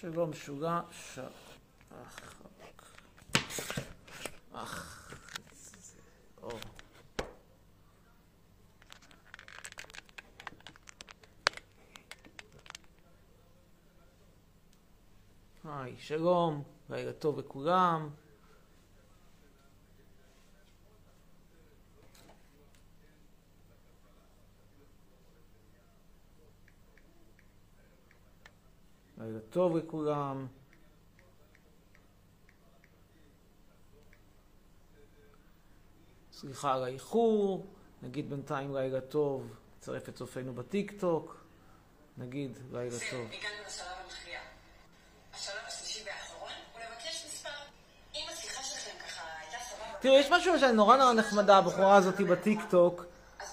שלום שורה, ש... אך, אך. היי, שלום, לילה טוב לכולם. לילה טוב לכולם. סליחה על האיחור, נגיד בינתיים לילה טוב, נצרף את צופינו בטיק טוק, נגיד לילה טוב. זהו, הגענו לשלב המכריע. השלב השלישי והאחרון הוא לבקש מספר. אם השיחה שלכם ככה הייתה סבבה... תראו, יש משהו שאני נורא נורא נחמדה, הבחורה הזאתי בטיק טוק.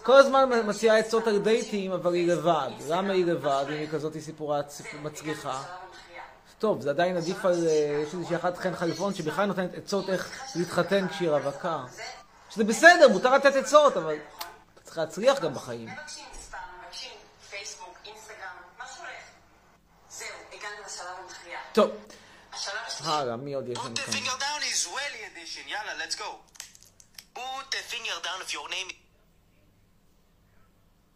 כל הזמן מציעה עצות על דייטים, אבל היא לבד. למה היא לבד, אם היא כזאת סיפורה סיפור מצליחה? טוב, זה עדיין עדיף על... אה, יש איזושהי אחת חן חלפון שבכלל נותנת עצות איך להתחתן כשהיא רווקה. שזה בסדר, מותר לתת עצות, אבל אתה צריך להצליח גם בחיים. מבקשים מספר, מבקשים פייסבוק, אינסטגרם, מה שהולך. זהו, הגענו לשלב המכריע. טוב. הלאה, מי עוד יש לנו Put the כאן? finger down is Welly edition. Yalla, let's go. Put the finger down if your name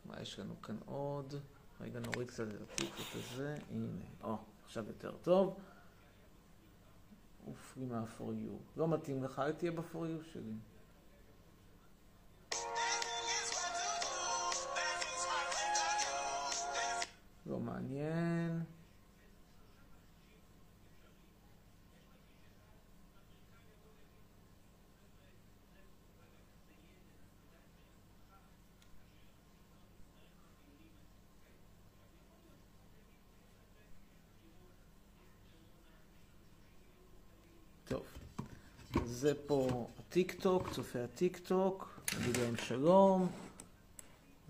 מה יש לנו כאן עוד? רגע, נוריד קצת את הטיקט הזה. הנה, או, עכשיו יותר טוב. עופרי מה-for you. לא מתאים לך, אל תהיה ב-for you שלי. לא מעניין. טוב, זה פה הטיק טוק, צופי הטיק טוק, נגיד להם שלום,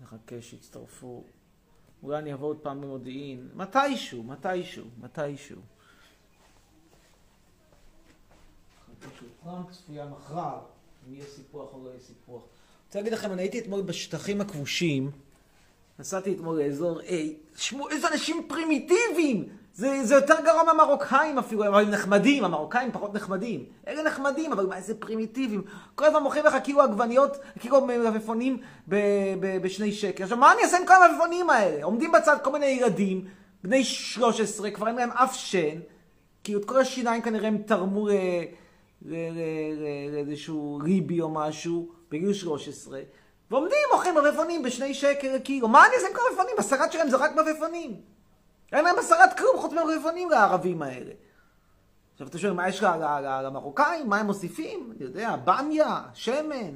נחכה שיצטרפו, אולי אני אבוא עוד פעם במודיעין, מתישהו, מתישהו, מתישהו. טראמפ צפייה מחר, אם יהיה סיפוח או לא יהיה סיפוח. רוצה להגיד לכם, אני הייתי אתמול בשטחים הכבושים, נסעתי אתמול לאזור A, שמעו, איזה אנשים פרימיטיביים! זה, זה יותר גרוע מהמרוקאים אפילו, הם נחמדים, המרוקאים פחות נחמדים. אלה נחמדים, אבל מה, איזה פרימיטיביים. כל הזמן מוכרים לך כאילו עגבניות, כאילו מלפפונים בשני שקל. עכשיו, מה אני אעשה עם כל המלפפונים האלה? עומדים בצד כל מיני ילדים, בני 13, כבר אין להם אף שן, כאילו את כל השיניים כנראה הם תרמו לאיזשהו ריבי או משהו, בגיל 13, ועומדים מוכרים מלפפונים בשני שקל כאילו. מה אני אעשה עם כל המלפפונים? הסרט שלהם זה רק מלפפונים. אין להם בסרט כלום חוץ מהמלפפונים לערבים האלה. עכשיו אתה שואל, מה יש למרוקאים? מה הם מוסיפים? אני יודע, במיה, שמן.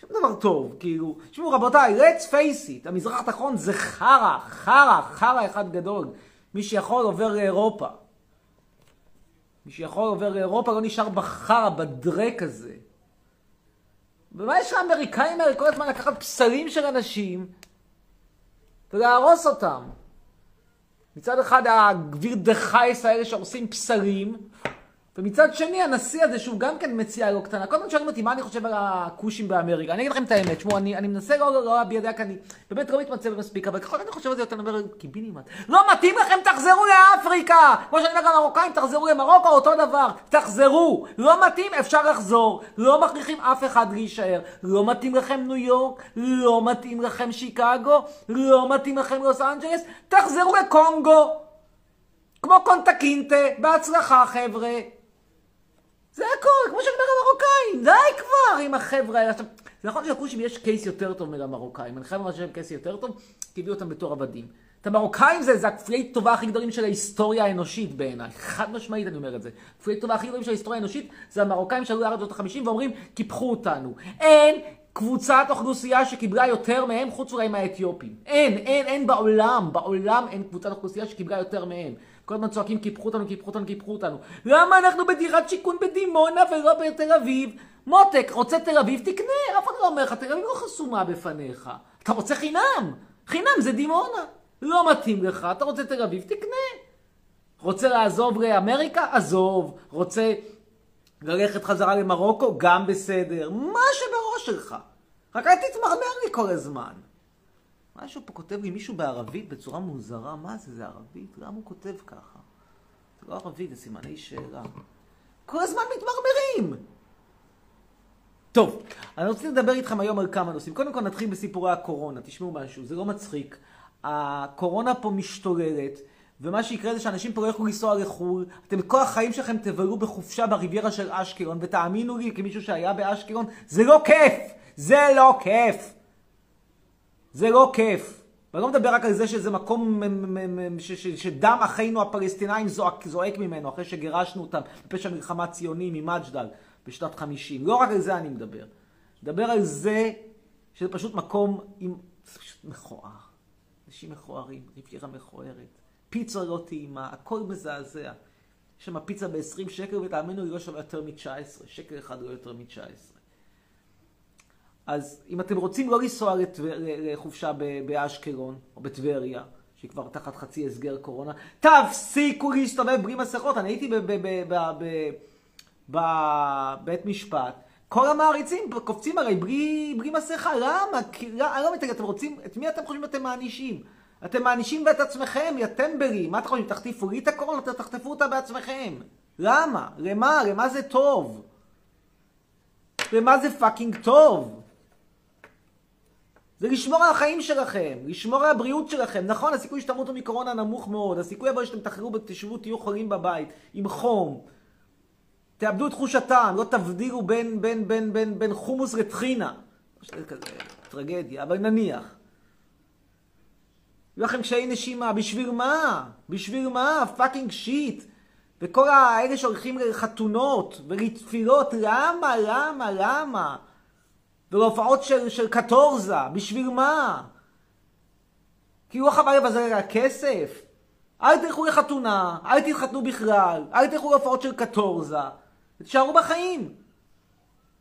שום דבר טוב, כאילו. תשמעו, רבותיי, let's face it, המזרח התיכון זה חרא, חרא, חרא אחד גדול. מי שיכול עובר לאירופה. מי שיכול עובר לאירופה לא נשאר בחרא, בדרק הזה. ומה יש לאמריקאים האלה כל הזמן לקחת פסלים של אנשים ולהרוס אותם? מצד אחד הגביר דה חייס האלה שהורסים פסלים, ומצד שני הנשיא הזה שהוא גם כן מציע לא קטנה. כל הזמן שואלים אותי מה אני חושב על הכושים באמריקה. אני אגיד לכם את האמת, תשמעו, אני, אני מנסה לא, לא להביע דעה כי אני באמת לא מתמצא מספיק, אבל ככל שאני חושב על זה יותר, אני אומר, קיבינימט. לא מתאים לכם, תחזרו לאפריקה! כמו שאני אומר למרוקאים, תחזרו למרוקו, אותו דבר. תחזרו! לא מתאים, אפשר לחזור. לא מכריחים אף אחד להישאר. לא מתאים לכם ניו יורק, לא מתאים לכם שיקגו, לא מתאים לכם לוס אנג'לס, תחזרו לקונגו. כמו קונטה קינטה, בהצלחה חבר'ה. זה הכל, כמו שאני אומר למרוקאים, די כבר עם החבר'ה האלה. עכשיו, זה נכון שלכושים יש קייס יותר טוב מלמרוקאים, אני חייב לומר שיש להם קייס יותר טוב, כי אותם בתור עבדים. את המרוקאים זה, זה הכפויי טובה הכי גדולים של ההיסטוריה האנושית בעיניי, חד משמעית אני אומר את זה. הכפויי טובה הכי גדולים של ההיסטוריה האנושית זה המרוקאים שעלו לארץ בשנות ה-50 ואומרים, קיפחו אותנו. אין קבוצת אוכלוסייה שקיבלה יותר מהם חוץ אולי מהאתיופים. אין, אין, אין בעולם, בעולם אין קבוצת אוכלוסייה שקיבלה יותר מהם. כל הזמן צועקים קיפחו אותנו, קיפחו אותנו, קיפחו אותנו. למה אנחנו בדירת שיכון בדימונה ולא בתל אביב? מותק, רוצה תל אביב? תקנה. אף אחד לא אומר לך, תל אביב לא חסומה בפניך. אתה רוצה חינם. חינם זה דימונה. לא מתאים לך, אתה רוצה תל אביב? תקנה. רוצה לעזוב לאמריקה? עזוב. רוצה ללכת חזרה למרוקו? גם בסדר. מה שבראש שלך. רק אל תתמרמר לי כל הזמן. משהו פה כותב לי מישהו בערבית בצורה מוזרה, מה זה, זה ערבית? למה הוא כותב ככה? זה לא ערבית, זה סימני שאלה. כל הזמן מתמרמרים! טוב, אני רוצה לדבר איתכם היום על כמה נושאים. קודם כל נתחיל בסיפורי הקורונה. תשמעו משהו, זה לא מצחיק. הקורונה פה משתוללת, ומה שיקרה זה שאנשים פה לא יוכלו לנסוע לחו"ל. אתם את כל החיים שלכם תבלו בחופשה בריביירה של אשקלון, ותאמינו לי, כמישהו שהיה באשקלון, זה לא כיף! זה לא כיף! זה לא כיף. ואני לא מדבר רק על זה שזה מקום שדם אחינו הפלסטינאים זועק, זועק ממנו, אחרי שגירשנו אותם בפשע מלחמה ציוני ממג'דל בשנת 50. לא רק על זה אני מדבר. מדבר על זה שזה פשוט מקום עם... זה פשוט מכוער. אנשים מכוערים, ריביירה מכוערת. פיצה לא טעימה, הכל מזעזע. יש שם פיצה ב-20 שקל, ותאמינו, היא לא שווה יותר מ-19. שקל אחד לא יותר מ-19. אז אם אתם רוצים לא לנסוע לחופשה באשקלון או בטבריה, שהיא כבר תחת חצי הסגר קורונה, תפסיקו להסתובב בלי מסכות. אני הייתי בבית משפט, כל המעריצים קופצים הרי בלי, בלי מסכה, למה? כי, לא, לא מבין, אתם רוצים, את מי אתם חושבים שאתם מענישים? אתם מענישים את עצמכם, יא טמבלים. מה אתם חושבים, תחטיפו לי את הקורונה, אתם תחטפו אותה בעצמכם. למה? למה? למה זה טוב? למה זה fucking טוב? זה לשמור על החיים שלכם, לשמור על הבריאות שלכם. נכון, הסיכוי שתמותו מקורונה נמוך מאוד, הסיכוי הבא שאתם תחררו, תשבו, תהיו חולים בבית, עם חום. תאבדו את חוש הטעם, לא תבדילו בין, בין, בין, בין, בין חומוס לטחינה. זה כזה טרגדיה, אבל נניח. יהיו לכם קשיי נשימה, בשביל מה? בשביל מה? fucking shit. וכל האלה שהולכים לחתונות ולתפילות, למה? למה? למה? ולהופעות של, של קטורזה, בשביל מה? כי הוא חבל לבזל על הכסף. אל תלכו לחתונה, אל תתחתנו בכלל, אל תלכו להופעות של קטורזה, תשארו בחיים.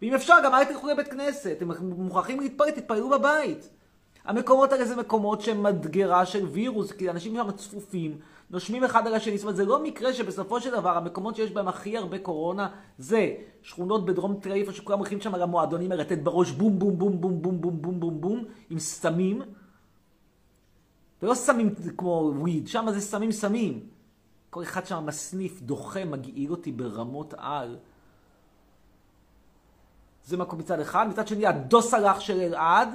ואם אפשר, גם אל תלכו לבית כנסת, אתם מוכרחים להתפלל, תתפללו בבית. המקומות האלה זה מקומות שהם מדגרה של וירוס, כי אנשים שם צפופים, נושמים אחד על השני. זאת אומרת, זה לא מקרה שבסופו של דבר המקומות שיש בהם הכי הרבה קורונה זה שכונות בדרום תל אביב, שכולם הולכים שם למועדונים מרטט בראש בום בום בום בום בום בום בום בום בום עם סמים. ולא סמים כמו וויד, שם זה סמים סמים. כל אחד שם מסניף, דוחה, מגעיל אותי ברמות על. זה מקום מצד אחד, מצד שני הדוס הלך של אלעד.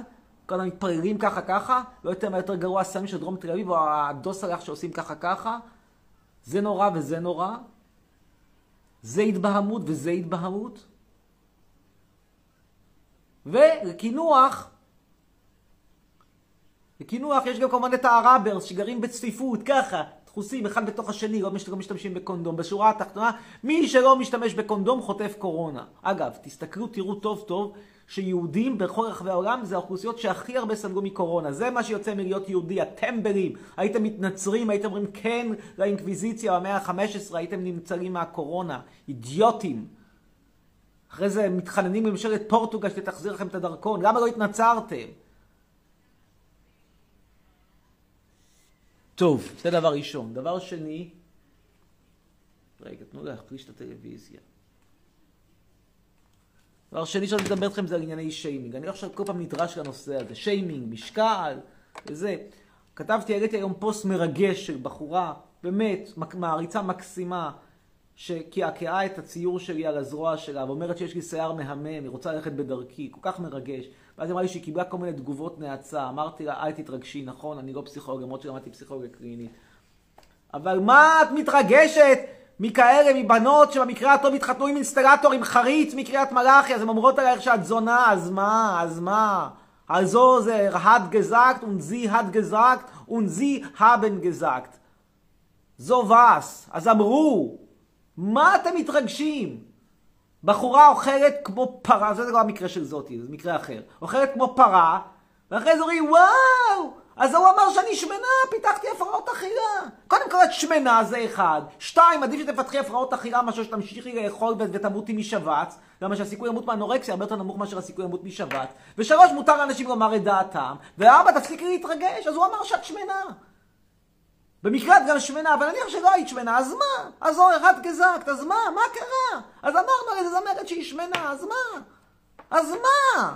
כל הזמן מתפררים ככה ככה, לא יותר מה יותר גרוע הסמים של דרום תל אביב, או הדוס הלך שעושים ככה ככה. זה נורא וזה נורא. זה התבהמות וזה התבהמות. ולקינוח, לקינוח יש גם כמובן את האראברס שגרים בצפיפות, ככה, דחוסים אחד בתוך השני, לא, לא משתמשים בקונדום. בשורה התחתונה, מי שלא משתמש בקונדום חוטף קורונה. אגב, תסתכלו, תראו טוב טוב, שיהודים בכל רחבי העולם זה האוכלוסיות שהכי הרבה סבלו מקורונה. זה מה שיוצא מלהיות יהודי, הטמבלים. הייתם מתנצרים, הייתם אומרים כן לאינקוויזיציה במאה ה-15, הייתם נמצאים מהקורונה. אידיוטים. אחרי זה מתחננים לממשלת פורטוגל שתחזיר לכם את הדרכון. למה לא התנצרתם? טוב, זה דבר ראשון. דבר שני, רגע, תנו להחליש את הטלוויזיה. דבר שני שאני מדבר איתכם זה על ענייני שיימינג. אני עכשיו כל פעם נדרש לנושא הזה. שיימינג, משקל, וזה. כתבתי, העליתי היום פוסט מרגש של בחורה, באמת, מעריצה מקסימה, שקעקעה את הציור שלי על הזרוע שלה, ואומרת שיש לי שיער מהמם, היא רוצה ללכת בדרכי, כל כך מרגש. ואז אמרה לי שהיא קיבלה כל מיני תגובות נאצה. אמרתי לה, אל תתרגשי, נכון, אני לא פסיכולוג, למרות שלמדתי פסיכולוגיה קלינית. אבל מה את מתרגשת? מכאלה, מבנות שבמקרה הטוב התחתנו עם אינסטלטור, עם חריץ מקריית מלאכי, אז הן אומרות עלייך שאת זונה, אז מה, אז מה? Also זה hat gesagt und sie hat gesagt und gesagt. זו was. אז אמרו, מה אתם מתרגשים? בחורה אוכלת כמו פרה, זה לא המקרה של זאתי, זה מקרה אחר. אוכלת כמו פרה, ואחרי זה אומרים, וואו! אז הוא אמר שאני שמנה, פיתחתי הפרעות אכילה. קודם כל את שמנה זה אחד. שתיים, עדיף שתפתחי הפרעות אכילה מאשר שתמשיכי לאכול ותמותי משבץ. למה שהסיכוי למות מאנורקסיה הרבה יותר נמוך מאשר הסיכוי למות משבץ. ושלוש, מותר לאנשים לומר את דעתם. וארבע, תפסיקי להתרגש. אז הוא אמר שאת שמנה. במקרה את גם שמנה, אבל נניח שלא היית שמנה, אז מה? אז אור אחד גזקת, אז מה? מה קרה? אז אמרנו לזה זמרת שהיא שמנה, אז מה? אז מה?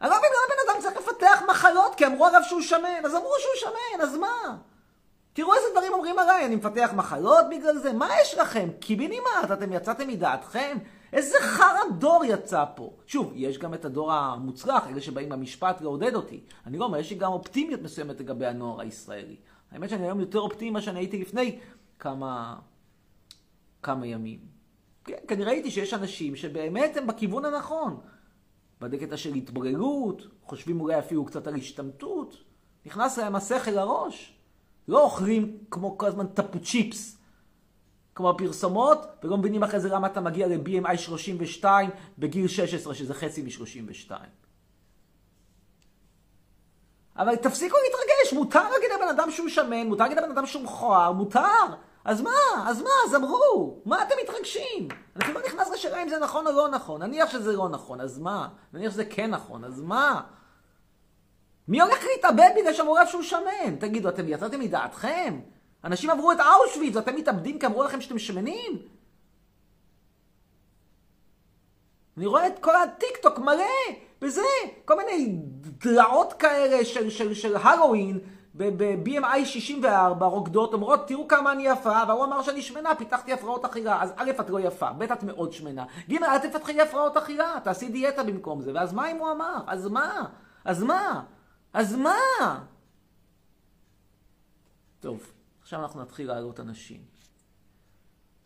אני לא מבין למה בן אדם צריך לפתח מחלות, כי אמרו עליו שהוא שמן, אז אמרו שהוא שמן, אז מה? תראו איזה דברים אומרים עליי, אני מפתח מחלות בגלל זה, מה יש לכם? קיבינימט, אתם יצאתם מדעתכם? איזה חרא דור יצא פה. שוב, יש גם את הדור המוצלח, אלה שבאים במשפט לעודד אותי. אני לא אומר, יש לי גם אופטימיות מסוימת לגבי הנוער הישראלי. האמת שאני היום יותר אופטימי ממה שאני הייתי לפני כמה, כמה ימים. כן, אני ראיתי שיש אנשים שבאמת הם בכיוון הנכון. בקטע של התבוללות, חושבים אולי אפילו קצת על השתמטות, נכנס להם השכל לראש. לא אוכלים כמו כל הזמן טפו צ'יפס, כמו הפרסומות, ולא מבינים אחרי זה למה אתה מגיע ל-BMI 32 בגיל 16, שזה חצי מ-32. אבל תפסיקו להתרגש, מותר להגיד לבן אדם שהוא שמן, מותר להגיד לבן אדם שהוא מכוער, מותר. אז מה? אז מה? אז אמרו. מה אתם מתרגשים? אני לא נכנס לשאלה אם זה נכון או לא נכון. נניח שזה לא נכון, אז מה? נניח שזה כן נכון, אז מה? מי הולך להתאבד בגלל שאמרו שהוא שמן? תגידו, אתם יצאתם מדעתכם? אנשים עברו את אושוויץ, ואתם מתאבדים כי אמרו לכם שאתם שמנים? אני רואה את כל הטיקטוק מלא בזה, כל מיני דלעות כאלה של, של, של הלואוין, ב-BMI 64 רוקדות, אומרות, תראו כמה אני יפה, והוא אמר שאני שמנה, פיתחתי הפרעות אכילה. אז א', את לא יפה, ב', את מאוד שמנה. ג', אל תפתחי הפרעות אכילה, תעשי דיאטה במקום זה. ואז מה אם הוא אמר? אז מה? אז מה? אז מה? טוב, עכשיו אנחנו נתחיל לעלות אנשים.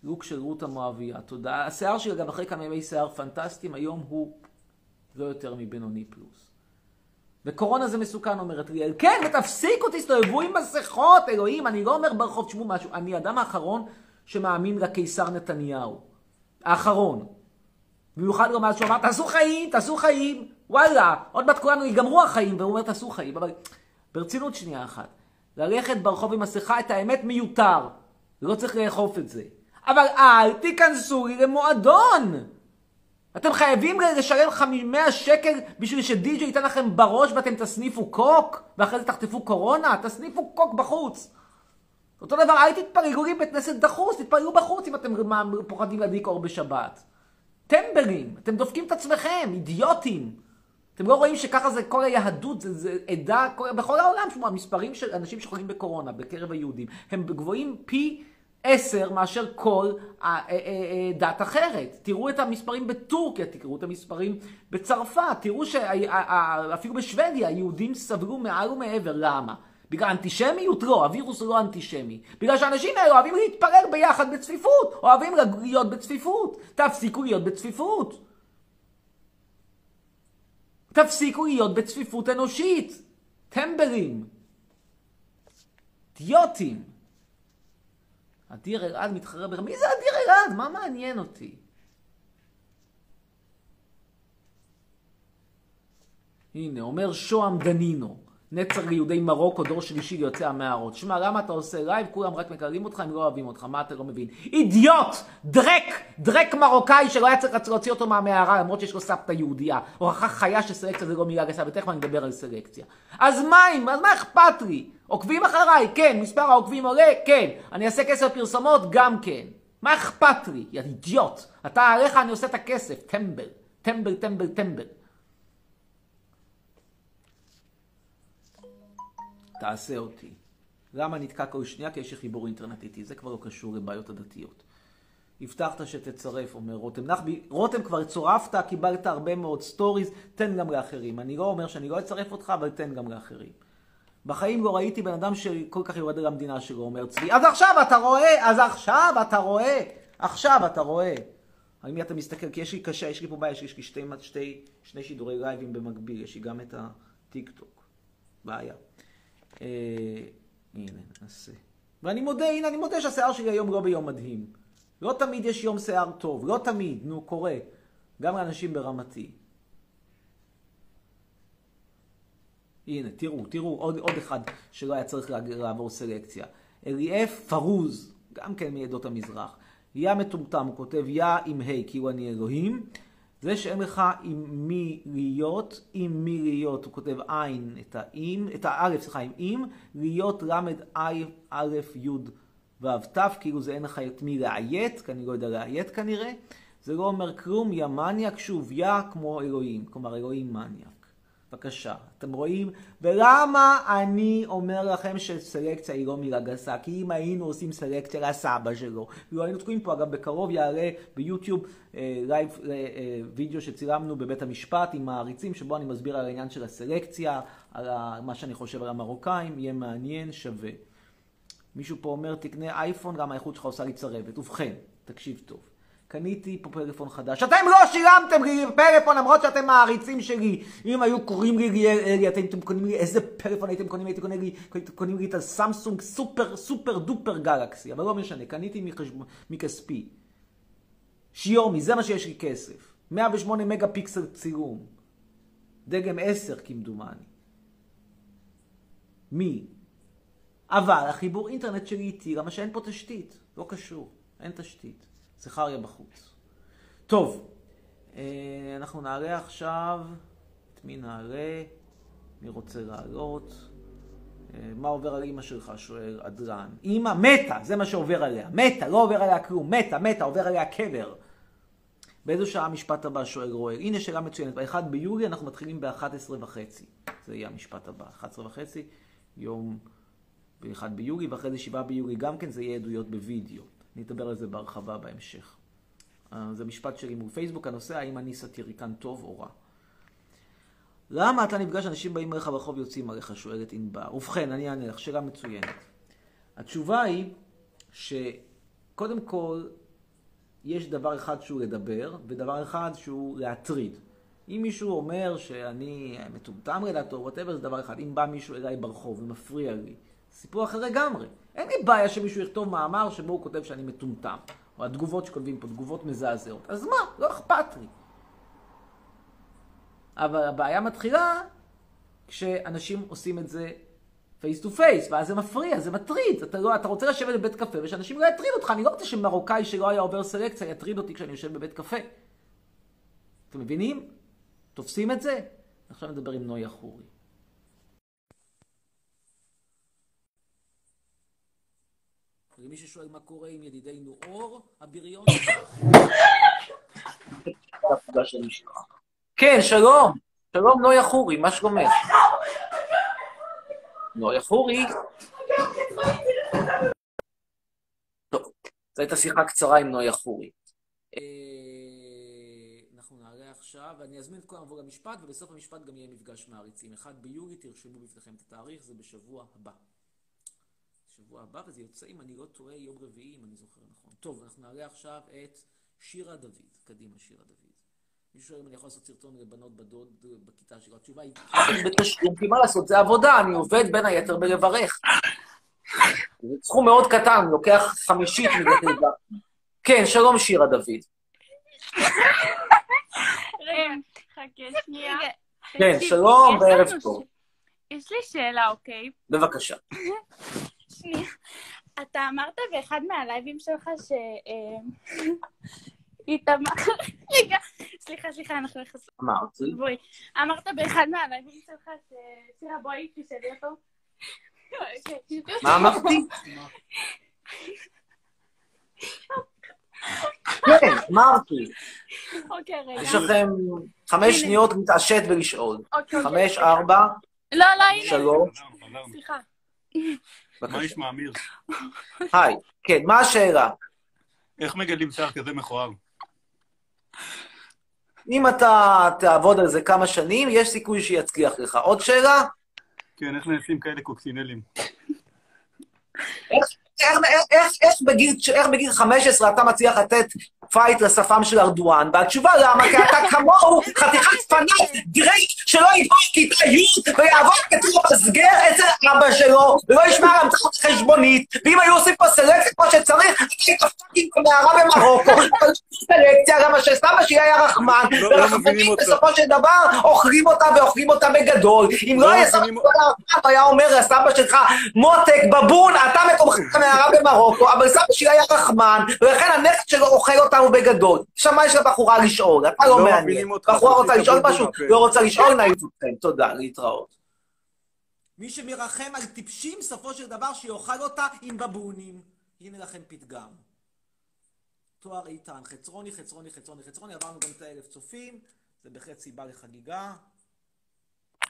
לוק של רות המואביה, תודה. השיער שלי, אגב, אחרי כמה ימי שיער פנטסטיים, היום הוא לא יותר מבינוני פלוס. וקורונה זה מסוכן, אומרת ליאל. כן, ותפסיקו, תסתובבו עם מסכות, אלוהים, אני לא אומר ברחוב, תשמעו משהו. אני האדם האחרון שמאמין לקיסר נתניהו. האחרון. במיוחד לא מאז שהוא אמר, תעשו חיים, תעשו חיים. וואלה, עוד מעט כולנו ייגמרו החיים, והוא אומר, תעשו חיים. אבל ברצינות שנייה אחת. ללכת ברחוב עם מסכה, את האמת מיותר. לא צריך לאכוף את זה. אבל אל תיכנסו לי למועדון. אתם חייבים לשלם 100 שקל בשביל שדי.ג'י ייתן לכם בראש ואתם תסניפו קוק, ואחרי זה תחטפו קורונה, תסניפו קוק בחוץ. אותו דבר, אל תתפללו בית כנסת דחוס, תתפללו בחוץ אם אתם פוחדים להדליק אור בשבת. טמבלים, אתם דופקים את עצמכם, אידיוטים. אתם לא רואים שככה זה כל היהדות, זה, זה עדה, כל, בכל העולם, שמו, המספרים של אנשים שחולים בקורונה בקרב היהודים, הם גבוהים פי עשר מאשר כל דת אחרת. תראו את המספרים בטורקיה, תראו את המספרים בצרפת, תראו שאפילו בשוודיה היהודים סבלו מעל ומעבר. למה? בגלל אנטישמיות? לא, הווירוס הוא לא אנטישמי. בגלל שהאנשים האלה אוהבים להתפלל ביחד בצפיפות, אוהבים להיות בצפיפות. תפסיקו להיות בצפיפות. תפסיקו להיות בצפיפות אנושית. טמבלים. אידיוטים. אדיר אלעד מתחרה בך. מי זה אדיר אלעד? מה מעניין אותי? הנה, אומר שוהם דנינו, נצר ליהודי מרוקו, דור שלישי ליוצאי המערות. שמע, למה אתה עושה live? כולם רק מקללים אותך, הם לא אוהבים אותך, מה אתה לא מבין? אידיוט! דרק! דרק מרוקאי שלא היה צריך להוציא אותו מהמערה, למרות שיש לו סבתא יהודייה. הוכחה חיה שסלקציה זה לא מילה גסה, ותכף אני אדבר על סלקציה. אז מה אם? אז מה אכפת לי? עוקבים אחריי? כן. מספר העוקבים עולה? כן. אני אעשה כסף פרסומות? גם כן. מה אכפת לי? יא אידיוט. אתה עליך אני עושה את הכסף. טמבל. טמבל, טמבל, טמבל. תעשה אותי. למה נתקע כל שנייה? כי יש לי חיבור אינטרנט איתי. זה כבר לא קשור לבעיות הדתיות. הבטחת שתצרף, אומר רותם נחבי. רותם, כבר צורפת, קיבלת הרבה מאוד stories, תן גם לאחרים. אני לא אומר שאני לא אצרף אותך, אבל תן גם לאחרים. בחיים לא ראיתי בן אדם שכל כך יורד על המדינה שלו, אומר צבי. אז עכשיו אתה רואה, אז עכשיו אתה רואה, עכשיו אתה רואה. על מי אתה מסתכל? כי יש לי קשה, יש לי פה בעיה, יש לי שתי, שתי, שני שידורי לייבים במקביל, יש לי גם את הטיק טוק. בעיה. אה, הנה, נעשה. ואני מודה, הנה, אני מודה שהשיער שלי היום לא ביום מדהים. לא תמיד יש יום שיער טוב, לא תמיד, נו, קורה. גם לאנשים ברמתי. הנה, תראו, תראו, עוד, עוד אחד שלא היה צריך לעבור סלקציה. אליאף פרוז, גם כן מעדות המזרח. יא מטומטם, הוא כותב יא עם ה' כאילו אני אלוהים. זה שאין לך עם מי להיות, עם מי להיות, הוא כותב עין את האם, את האלף, סליחה, עם אם, להיות למד א' א' י' ו' ת', כאילו זה אין לך את מי לאיית, כי אני לא יודע לאיית כנראה. זה לא אומר כלום, יא מניאק, שוב, יא כמו אלוהים, כלומר אלוהים מניאק. בבקשה. אתם רואים? ולמה אני אומר לכם שסלקציה היא לא מילה גסה? כי אם היינו עושים סלקציה לסבא שלו, לא היינו תקועים פה, אגב, בקרוב יעלה ביוטיוב אה, live, אה, אה, וידאו שצילמנו בבית המשפט עם העריצים, שבו אני מסביר על העניין של הסלקציה, על ה- מה שאני חושב על המרוקאים, יהיה מעניין, שווה. מישהו פה אומר, תקנה אייפון, גם האיכות שלך עושה לי צרבת. ובכן, תקשיב טוב. קניתי פה פלאפון חדש. אתם לא שילמתם לי פלאפון למרות שאתם מעריצים שלי. אם היו קוראים לי ליאל אלי, אתם קונים לי איזה פלאפון הייתם קונים? הייתם קונים לי, קונים לי את הסמסונג סופר סופר דופר גלקסי. אבל לא משנה, קניתי מחשב... מכספי. שיומי, זה מה שיש לי כסף. 108 מגה פיקסל צילום. דגם 10 כמדומני. מי? אבל החיבור אינטרנט שלי איטי, למה שאין פה תשתית. לא קשור, אין תשתית. זכריה בחוץ. טוב, אה, אנחנו נעלה עכשיו, את מי נעלה? מי רוצה לעלות? אה, מה עובר על אימא שלך? שואל אדרן. אימא מתה, זה מה שעובר עליה. מתה, לא עובר עליה כלום. מתה, מתה, עובר עליה קבר. באיזו שעה המשפט הבא שואל רועי? הנה שאלה מצוינת. ב-1 ביולי אנחנו מתחילים ב-11 וחצי. זה יהיה המשפט הבא. 11 וחצי, יום ב-1 ביולי, ואחרי זה 7 ביולי גם כן, זה יהיה עדויות בווידאו. אני אדבר על זה בהרחבה בהמשך. אה, זה משפט שלי מול פייסבוק, הנושא האם אני סאטיריקן טוב או רע. למה אתה נפגש, אנשים באים אליך ברחוב יוצאים עליך, שואלת ענבר. ובכן, אני אענה לך, שאלה מצוינת. התשובה היא שקודם כל, יש דבר אחד שהוא לדבר, ודבר אחד שהוא להטריד. אם מישהו אומר שאני מטומטם לדעתו, וואטאבר, זה דבר אחד. אם בא מישהו אליי ברחוב ומפריע לי, סיפור אחר לגמרי. אין לי בעיה שמישהו יכתוב מאמר שבו הוא כותב שאני מטומטם. או התגובות שכותבים פה, תגובות מזעזעות. אז מה? לא אכפת לי. אבל הבעיה מתחילה כשאנשים עושים את זה face to face, ואז זה מפריע, זה מטריד. אתה, לא, אתה רוצה לשבת בבית קפה ושאנשים לא יטרידו אותך. אני לא רוצה שמרוקאי שלא היה עובר סלקציה יטריד אותי כשאני יושב בבית קפה. אתם מבינים? תופסים את זה? עכשיו נדבר עם נויה חורי. למי ששואל מה קורה עם ידידנו אור, הבריון... כן, שלום. שלום נויה חורי, מה שלומך? נויה חורי. טוב, זו הייתה שיחה קצרה עם נויה חורי. אה, אנחנו נעלה עכשיו, ואני אזמין את כולם לבוא למשפט, ובסוף המשפט גם יהיה מפגש מעריצים. 1 ביולי, תרשמו בפניכם את התאריך, זה בשבוע הבא. שבוע הבא, וזה יוצא, אם אני לא טועה, יום רביעי, אם אני זוכר נכון. טוב, אנחנו נעלה עכשיו את שירה דוד. קדימה, שירה דוד. מישהו שואל אם אני יכול לעשות סרטון לבנות בדוד בכיתה שלו. התשובה היא, בתשלום, כי מה לעשות, זה עבודה, אני עובד בין היתר בלברך. זה סכום מאוד קטן, לוקח חמישית מזה. כן, שלום שירה דוד. רגע, חכה שנייה. כן, שלום וערב טוב. יש לי שאלה, אוקיי? בבקשה. שנייה. אתה אמרת באחד מהלייבים שלך ש... אה, איתמר... רגע, סליחה, סליחה, אנחנו נכנסים. אמרתי. בואי. אמרת באחד מהלייבים שלך ש... שירה, בואי, תשאלי אותו. אוקיי. מה אמרתי? כן, אמרתי. אוקיי, רגע. יש לכם חמש שניות להתעשת ולשאול. אוקיי, אוקיי. חמש, ארבע, לא, לא, הנה. שלוש, סליחה. מה. נשמע, אמיר? היי, כן, מה השאלה? איך מגדלים שיער כזה מכוער? אם אתה תעבוד על זה כמה שנים, יש סיכוי שיצליח לך. עוד שאלה? כן, איך נעשים כאלה קוקסינלים? איך, איך, בגיל, איך בגיל 15 אתה מצליח לתת fight לשפם של ארדואן? והתשובה למה? כי אתה כמוהו חתיכת פנאט גרייט שלא יעבור כיתה י' ויעבוד כתוב מסגר אצל אבא שלו ולא ישמע על המצאות חשבונית ואם היו עושים פה סלקציה כמו שצריך, היית פאקינג במערה במרוקו. סלקציה, למה שסבא שלי היה רחמן, לא- לא ורחמנים. בסופו של דבר אוכלים אותה ואוכלים אותה בגדול. אם לא לא היה סבא היה אומר לסבא שלך, מותק, בבון, אתה מקומך במערה במרוקו, אבל סבא שלי היה רחמן, ולכן הנכד שלו אוכל אותנו בגדול. עכשיו, מה יש לבחורה לשאול? אתה לא לא מעניין. בחורה רוצה לשאול משהו? לא רוצה לשאול, נעיף אתכם. תודה, להתראות. מי שמרחם על טיפשים, סופו של דבר שיאכל אותה עם בבונים. הנה לכם פתגם. תואר איתן, חצרוני, חצרוני, חצרוני, חצרוני, עברנו גם את האלף צופים, זה בהחלט סיבה לחגיגה.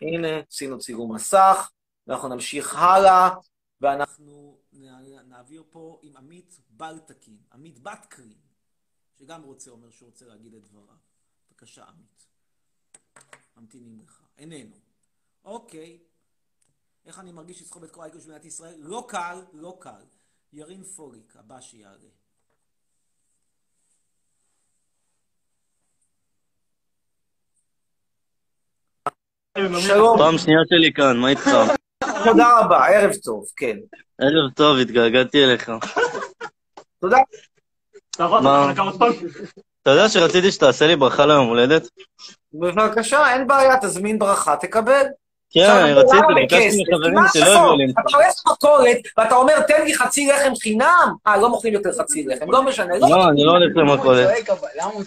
הנה, עשינו צילום מסך, ואנחנו נמשיך הלאה, ואנחנו נעביר פה עם עמית בלטקין, עמית בטקרין, שגם רוצה, אומר שהוא רוצה להגיד את דבריו. בבקשה, עמית. ממתינים לך. איננו. אוקיי. איך אני מרגיש לסחוב את כל העיקר של מדינת ישראל? לא קל, לא קל. ירין פוליק, הבא שיעלה. שלום, פעם שנייה שלי כאן, מה איתך? תודה רבה, ערב טוב, כן. ערב טוב, התגעגעתי אליך. תודה. אתה יודע שרציתי שתעשה לי ברכה ליום הולדת? בבקשה, אין בעיה, תזמין ברכה, תקבל. כן, רציתי? ביקשתי מחברים מה שלא? הביאו לי. אתה הולך למכולת, ואתה אומר, תן לי חצי לחם חינם? אה, לא מוכרים יותר חצי לחם, לא משנה. לא, אני לא הולך למכולת.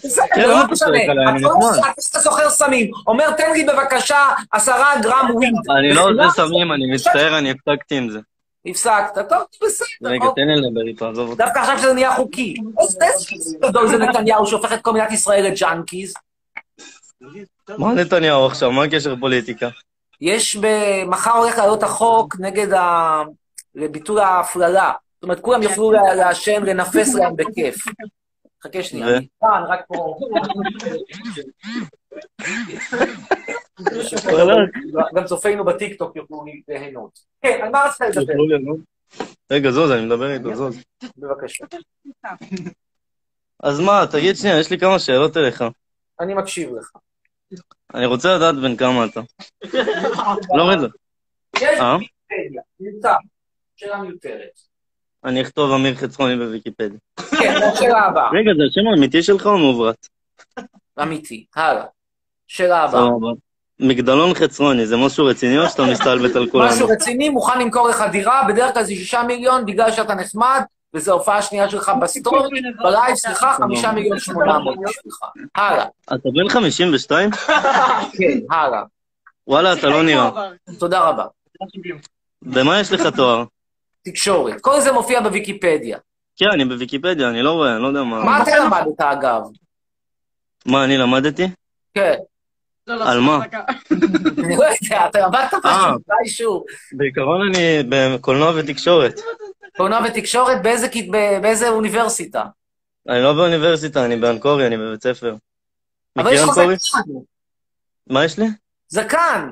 בסדר, כן, לא משנה. אתה לא סוחר סמים, אומר, תן לי בבקשה עשרה גרם וויד. אני לא? עושה סמים, אני מצטער, אני הפסקתי עם זה. הפסקת, טוב, בסדר. רגע, אוקיי. תן לי לדבר איתו, עזוב אותי. דווקא עכשיו שזה נהיה חוקי. איזה איזה גדול זה נתניהו שהופך את כל מדינת ישראל ל junkies. מה נתניהו עכשיו? מה הקשר פוליטיקה? יש ב... מחר הולך לעלות החוק נגד ה... לביטול ההפללה. זאת אומרת, כולם יוכלו לה- לעשן, לנפס להם בכיף. חכה שנייה, ו? אני כאן, רק פה. גם צופינו בטיקטוק יוכלו ליהנות. כן, על מה רצית לדבר? רגע, זוז, אני מדבר איתו, זוז. בבקשה. אז מה, תגיד שנייה, יש לי כמה שאלות אליך. אני מקשיב לך. אני רוצה לדעת בן כמה אתה. לא רגע. יש אה? ויקיפדיה, נמצא. שאלה מיותרת. אני אכתוב אמיר חצרוני בוויקיפדיה. כן, השאלה הבאה. רגע, זה השם האמיתי שלך או מעוברת? אמיתי. הלאה. שאלה הבאה. מגדלון חצרוני, זה משהו רציני או שאתה מסתלבט על כולנו? משהו רציני, מוכן למכור לך דירה, בדרך כלל זה שישה מיליון בגלל שאתה נחמד, וזו ההופעה השנייה שלך בסטורי, בלייב, סליחה, חמישה מיליון שמונה מאות בשבילך. הלאה. אתה בן 52? כן, הלאה. וואלה, אתה לא נראה. תודה רבה. במה יש לך תואר? תקשורת. כל זה מופיע בוויקיפדיה. כן, אני בוויקיפדיה, אני לא רואה, אני לא יודע מה... מה אתה למדת, אגב? מה, אני למדתי? כן. על מה? אני לא יודע, אתה למדת אה. משהו, מתישהו. בעיקרון אני בקולנוע ותקשורת. קולנוע ותקשורת, באיזה באיזה אוניברסיטה? אני לא באוניברסיטה, אני באנקורי, אני בבית ספר. אבל יש לך? זקן. מה יש לי? זקן.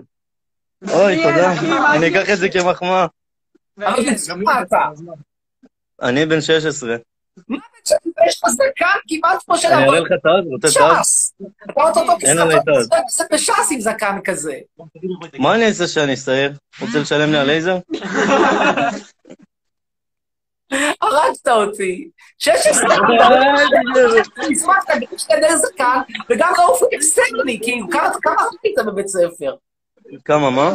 אוי, תודה. אני אקח את זה כמחמאה. אבל בצורה אתה. אני בן 16. יש לך זקן כמעט כמו של אני אראה לך את אז, רוצה את אז? ש"ס. אתה רוצה אותו. כסף בש"ס עם זקן כזה. מה אני אעשה שאני אסתער? רוצה לשלם לי על לייזר? הרגת אותי. 16, נשמח, תגיד שתגדל זקן, וגם לעוף אקסטרני, כאילו, כמה כמה היית בבית ספר? כמה, מה?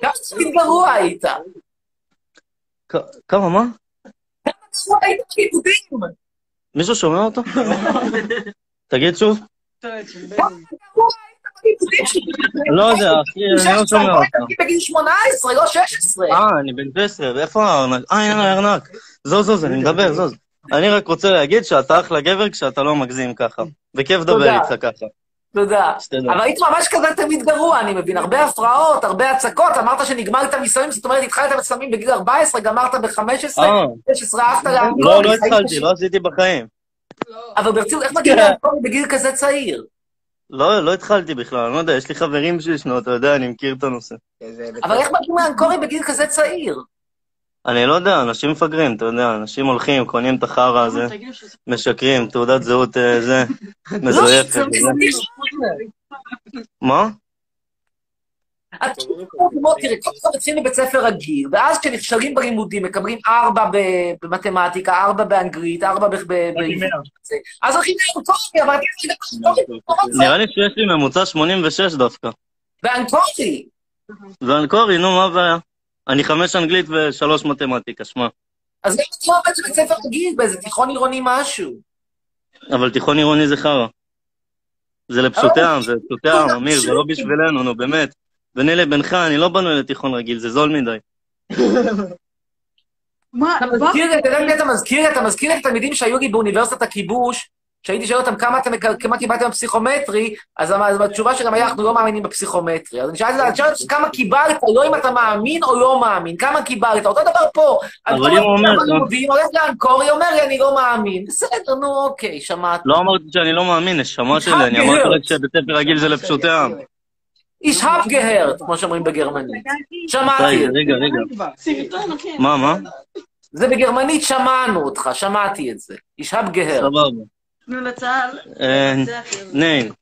כמה תמיד גרוע היית? כמה, מה? גרוע היית בלימודים. מישהו שומע אותו? תגיד שוב. כמה גרוע. לא יודע, אחי, אני לא שומע אותך. בגיל 18, לא 16. אה, אני בן 16, איפה הארנק? אה, הנה הארנק. זוז, זוז, אני מדבר, זוז. אני רק רוצה להגיד שאתה אחלה גבר כשאתה לא מגזים ככה. וכיף לדבר. איתך ככה. תודה. אבל היית ממש כזה תמיד גרוע, אני מבין. הרבה הפרעות, הרבה הצקות. אמרת שנגמרת מסמים, זאת אומרת, התחלת בסמים בגיל 14, גמרת ב-15, אה, 16, אהבת לאנגורי. לא, לא התחלתי, לא עשיתי בחיים. אבל ברצינות, איך מגיעים לאנגורי בגיל כזה צעיר? לא, לא התחלתי בכלל, אני לא יודע, יש לי חברים שישנו, אתה יודע, אני מכיר את הנושא. אבל איך מגיעים לאנגורי בגיל כזה צעיר? אני לא יודע, אנשים מפגרים, אתה יודע, אנשים הולכים, קונים את החרא הזה, משקרים, תעודת זהות אה, זה, לא, מזויפת. מה? את כמו, תראה, כל אחד מתחילים בבית ספר רגיל, ואז כשנכשלים בלימודים, מקבלים ארבע במתמטיקה, ארבע באנגלית, ארבע ב-. אז הולכים לאנקורי, אבל אתם יודעים, נראה לי שיש לי ממוצע 86 דווקא. באנקורי. ואנקורי, נו, מה הבעיה? אני חמש אנגלית ושלוש מתמטיקה, שמע. אז למה אתה לא עובד בבית ספר רגיל, באיזה תיכון עירוני משהו? אבל תיכון עירוני זה חרא. זה לפשוטי העם, זה לפשוטי העם, אמיר, זה לא בשבילנו, נו, באמת. ביני לבינך, אני לא בנוי לתיכון רגיל, זה זול מדי. מה, אתה מזכיר, אתה יודע מי אתה מזכיר? אתה מזכיר את התלמידים שהיו לי באוניברסיטת הכיבוש, כשהייתי שואל אותם כמה אתם, קיבלתם בפסיכומטרי, אז התשובה שלהם היה, אנחנו לא מאמינים בפסיכומטרי. אז אני שאלתי אותם, "אני שואל אותם, כמה קיבלת, לא אם אתה מאמין או לא מאמין, כמה קיבלת, אותו דבר פה. אבל אני אם הוא אומר- לימודים, הולך לאנקור, היא אומר לי, אני לא מאמין. בסדר, נו, אוקיי, שמעתי. לא אמרתי שאני לא מאמין, נשמה שלי, אני אמרתי רק שבית ספר רגיל זה לפשוטי העם. איש הפגהרט, כמו שאומרים בגרמנית. שמעתי. רגע, רגע. מה, מה? זה בגרמנית, שמענו אותך, שמעתי את זה. איש הפגהרט. סבבה. תנו לצה"ל. אה, ניין,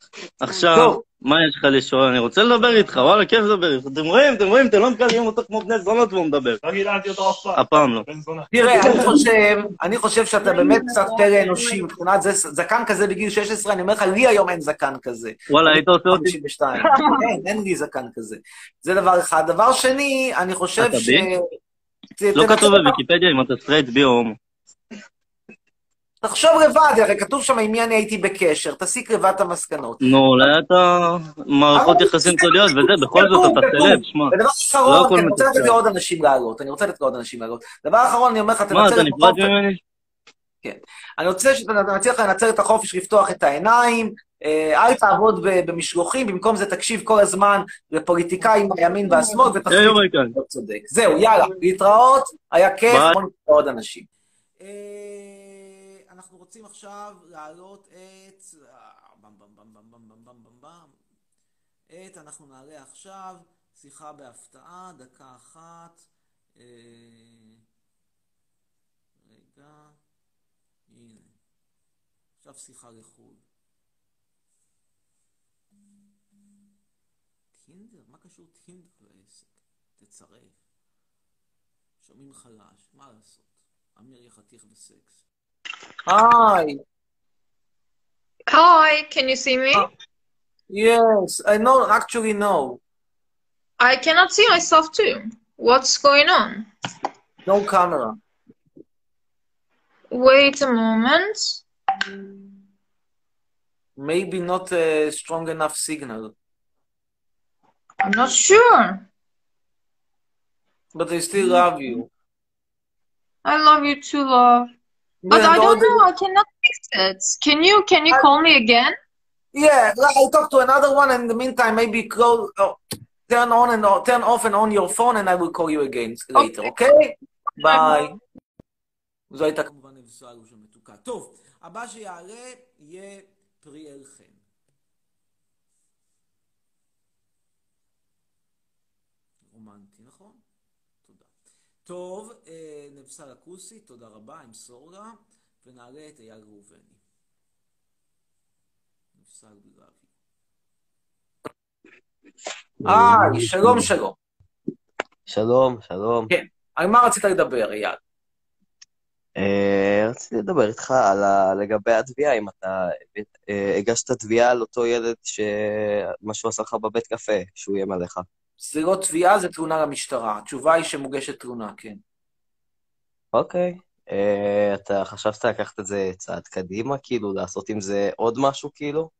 עכשיו, טוב. מה יש לך לשאול? אני רוצה לדבר איתך, וואלה, כיף לדבר איתך. אתם רואים, אתם רואים, אתם לא מקבלים אותו כמו בני זונות והוא מדבר. לא גידלתי אותו אף פעם. הפעם לא. תראה, אני חושב, אני חושב שאתה באמת קצת פרא אנושי מבחינת זה, זקן כזה בגיל 16, אני אומר לך, לי היום אין זקן כזה. וואלה, היית עושה אותי? 52. אין, אין לי זקן כזה. זה דבר אחד. דבר שני, אני חושב אתה ש... לא כתוב בוויקיפדיה אם אתה סטרייט בי או הומו. תחשוב לבד, הרי כתוב שם עם מי אני הייתי בקשר, תסיק לבד את המסקנות. נו, אולי אתה מערכות יחסים זה סודיות וזה, בכל זאת אתה. סלב, שמע. ודבר לא אחרון, כי אני רוצה לתת. לעוד אנשים לעלות, אני רוצה לתת לעוד אנשים לעלות. דבר אחרון, אני אומר לך, מה, תנצל אתה את נפרד. ממני? אני רוצה שנציע לך לנצל את החופש לפתוח את העיניים, אה, אל תעבוד במשלוחים, במקום זה תקשיב כל הזמן לפוליטיקאים מהימין והשמאל היי, ותחליט יוריקן. לא צודק. זהו, יאללה, להתראות, היה כיף. בוא נתראה עוד אנשים. רוצים עכשיו להעלות את... במ במ במ במ במ במ במ במ במ. את, אנחנו נעלה עכשיו, שיחה בהפתעה, דקה אחת. אה, רגע, הנה. עכשיו שיחה לחו"ל. טינדר? מה קשור טינדר לעסק? תצרף. שומעים חלש, מה לעשות? אמיר יחתיך בסקס. Hi. Hi, can you see me? Uh, yes, I know, actually, no. I cannot see myself too. What's going on? No camera. Wait a moment. Maybe not a strong enough signal. I'm not sure. But I still love you. I love you too, love. But Yeah, I don't no, know. I cannot fix it. Can you can you call me again? Yeah, I'll talk to another one. In the meantime, maybe close, oh, turn on and o- turn off and on your phone, and I will call you again later. Okay? ביי. זו הייתה כמובן נבסה אלושה מתוקה. טוב, הבא שיעלה יהיה פריאל חן. רומנטי, נכון? טוב, אה, נבסל הכוסי, תודה רבה, אמסור לה, ונעלה את אייל ראובני. נבסל בלאבי. היי, שלום שלום. שלום, שלום. כן. על מה רצית לדבר, אייל? אה, רציתי לדבר איתך על ה... לגבי התביעה, אם אתה אה, הגשת תביעה על אותו ילד שמה שהוא עשה לך בבית קפה, שהוא איים עליך. זה לא תביעה, זה תלונה למשטרה. התשובה היא שמוגשת תלונה, כן. אוקיי. אה, אתה חשבת לקחת את זה צעד קדימה, כאילו, לעשות עם זה עוד משהו, כאילו?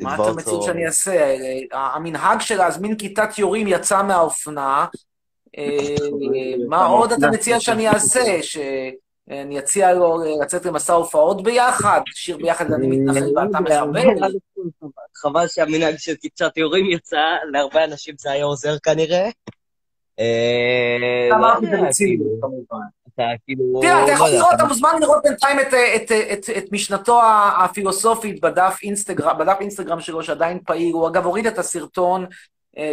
מה אתה מציע שאני אעשה? אה, המנהג של להזמין כיתת יורים יצא מהאופנה. אה, מה עוד אתה מציע שאני אעשה? שאני אציע לו לצאת למסע הופעות ביחד? שיר ביחד אני מתנחל ואתה מחבל? חבל שהמנהג של כיתת יורים יצא, להרבה אנשים זה היה עוזר כנראה. אה, אמרתי כמובן. אתה כאילו... תראה, אתה יכול לראות, אתה מוזמן לראות בינתיים את, את, את, את משנתו הפילוסופית בדף אינסטגרם, שלו, שעדיין פעיל. הוא אגב הוריד את הסרטון אה,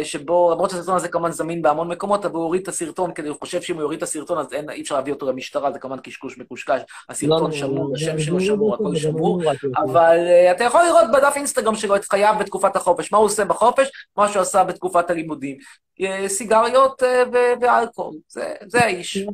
שבו, למרות שהסרטון הזה כמובן זמין בהמון מקומות, אבל הוא הוריד את הסרטון, כי הוא חושב שאם הוא יוריד את הסרטון, אז אין, אי אפשר להביא אותו למשטרה, זה כמובן קשקוש מקושקש. הסרטון שמור, השם שלו שמור, הכל שמור. אבל אה, אתה יכול לראות בדף אינסטגרם שלו את חייו בתקופת החופש, מה הוא עושה בחופש, מה שהוא עשה בתקופת הלימודים. אה, סיגריות אה, ואלכוהול, זה, זה האיש.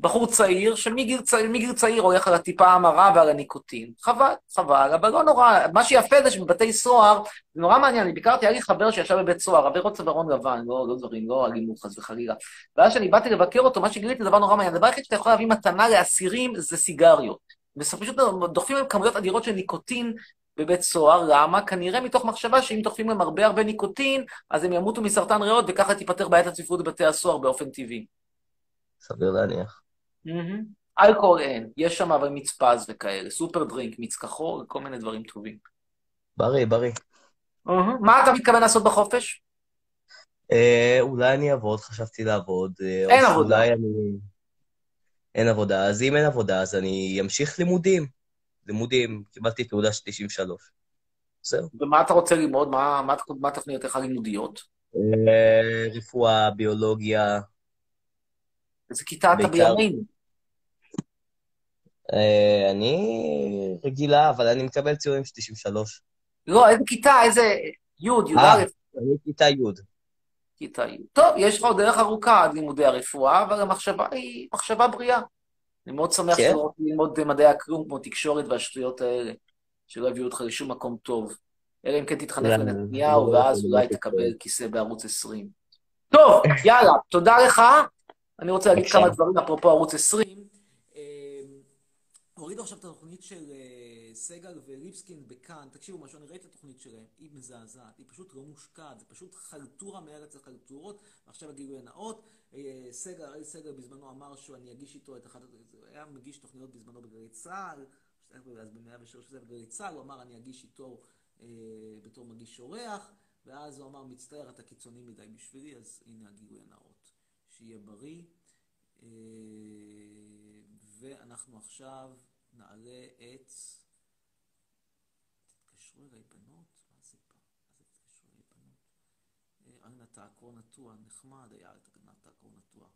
בחור צעיר שמגיל צעיר, צעיר הולך על הטיפה המרה ועל הניקוטין. חבל, חבל, אבל לא נורא. מה שיפה זה שבבתי סוהר, זה נורא מעניין, אני ביקרתי, היה לי חבר שישב בבית סוהר, עבירות צווארון לבן, לא, לא דברים, לא אלימות חס וחלילה. ואז כשאני באתי לבקר אותו, מה שגיליתי זה דבר נורא מעניין. הדבר היחיד שאתה יכול להביא מתנה לאסירים זה סיגריות. ופשוט דוחפים להם כמויות אדירות של ניקוטין בבית סוהר, למה? כנראה מתוך מחשבה שאם דוחפים להם הרבה הרבה ניקוטין, אז הם ימותו מסרטן ריאות, וככה תיפתר בעיית הצפיפות בבתי הסוהר באופן טבעי. סביר להניח. אלכוהול אין, יש שם אבל מיץ פז וכאלה, סופר דרינק, מיץ כחול, כל מיני דברים טובים. בריא, בריא. מה אתה מתכוון לעשות בחופש? אה, אולי אני אעבוד, חשבתי לעבוד. אה, אין עבודה. אני... אין עבודה. אז אם אין עבודה, אז אני אמשיך לימודים. לימודים, קיבלתי תעודה של 93. זהו. ומה אתה רוצה ללמוד? מה, מה, מה תוכניותיך הלימודיות? אה, רפואה, ביולוגיה. איזה כיתה אתה בימינו? אה, אני רגילה, אבל אני מקבל ציונים של 93. לא, איזה כיתה? איזה... י', י"א, אה, אני כיתה י'. כיתה י'. טוב, יש לך עוד דרך ארוכה עד לימודי הרפואה, אבל המחשבה היא מחשבה בריאה. אני מאוד שמח כן. לא רוצה ללמוד מדעי הכלום כמו תקשורת והשטויות האלה, שלא יביאו אותך לשום מקום טוב. אלא אם כן תתחנף לנתניהו, אולי- ואז אולי. תקבל כיסא בערוץ 20. טוב, יאללה, תודה לך. אני רוצה להגיד. כמה דברים אפרופו ערוץ 20. אה, הורידו עכשיו את התוכנית של אה, סגל וליבסקין בכאן. תקשיבו משהו, אני ראיתי את התוכנית שלהם, היא מזעזעת, היא פשוט לא מושקעת, זה פשוט חלטורה מארץ החלטורות. ועכשיו הגילוי הנאות, אה, סגל, אראל סגל בזמנו אמר שהוא, אני אגיש איתו את אחת, הוא היה מגיש תוכניות בזמנו בגלי צה"ל, אז ב-103 זה בגלי צה"ל, הוא אמר אני אגיש איתו בתור מגיש אורח, ואז הוא אמר מצטער אתה קיצוני מדי בשבילי, אז הנה הגילוי הנאות. שיהיה בריא. אה, ואנחנו עכשיו נעלה את... תתקשרו אליי בנות? מה זה פה? מה זה תתקשרו אליי בנות? אה, אנה תעקור נטוע, נחמד היה את אנה תעקור נטוע.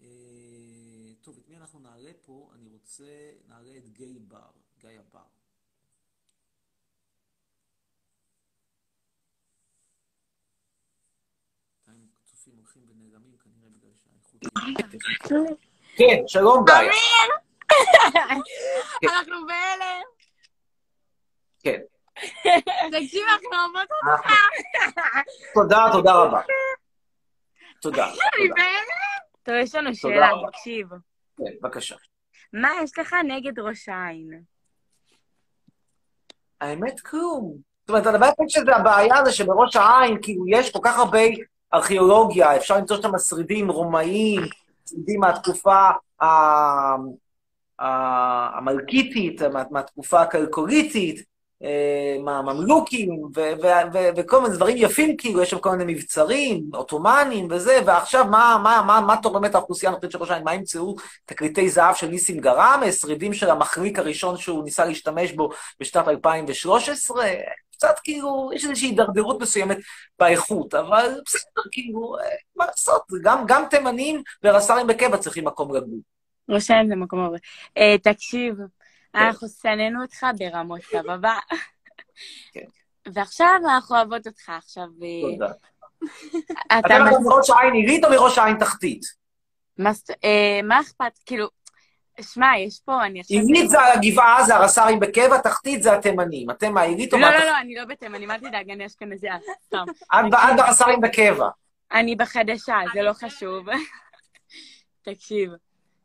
אה, טוב, את מי אנחנו נעלה פה? אני רוצה, נעלה את גיא בר, גיא הבר. בינתיים הצופים הולכים ונעלמים כנראה בגלל שהאיכות... כן, שלום גיא. אנחנו בהלם. כן. תקשיב, אנחנו אוהבות אותך. תודה, תודה רבה. תודה. אני תודה. בהלם. טוב, יש לנו תודה שאלה. תקשיב. כן, בבקשה. מה יש לך נגד ראש העין? האמת, כלום. זאת אומרת, הדבר היחיד שזה הבעיה זה שבראש העין, כאילו, יש כל כך הרבה ארכיאולוגיה, אפשר למצוא שם שרידים רומאיים, שרידים מהתקופה המלכיתית, מה- מהתקופה הכלקוליתית, אה, מהממלוכים, וכל מיני דברים יפים, כאילו, יש שם כל מיני מבצרים, עות'מאנים וזה, ועכשיו, מה, מה, מה, מה תורמת האוכלוסייה הנוכחית של ראש העין? מה ימצאו תקליטי זהב של ניסים גראמה, שרידים של המחליק הראשון שהוא ניסה להשתמש בו בשנת 2013? קצת כאילו, יש איזושהי הידרדרות מסוימת באיכות, אבל בסדר, כאילו, אה, מה לעשות, גם, גם תימנים ורס"רים בקבע צריכים מקום לגור. העין זה מקום הרבה. אה, תקשיב, אנחנו שנאנו אותך ברמות, סבבה? כן. ועכשיו אנחנו אוהבות אותך. עכשיו, אה, תודה. אתה... מראש העין עילית או מראש העין תחתית? מה אכפת? כאילו, שמע, יש פה, אני עכשיו... עילית זה הגבעה, זה הרס"רים בקבע, תחתית זה התימנים. אתם מהעילית או לא, לא, מהתחתית? לא, אני לא בתימנים, אל תדאג, אני אשכנזיה, סתם. את ברס"רים בקבע. אני בחדשה, זה לא חשוב. תקשיב,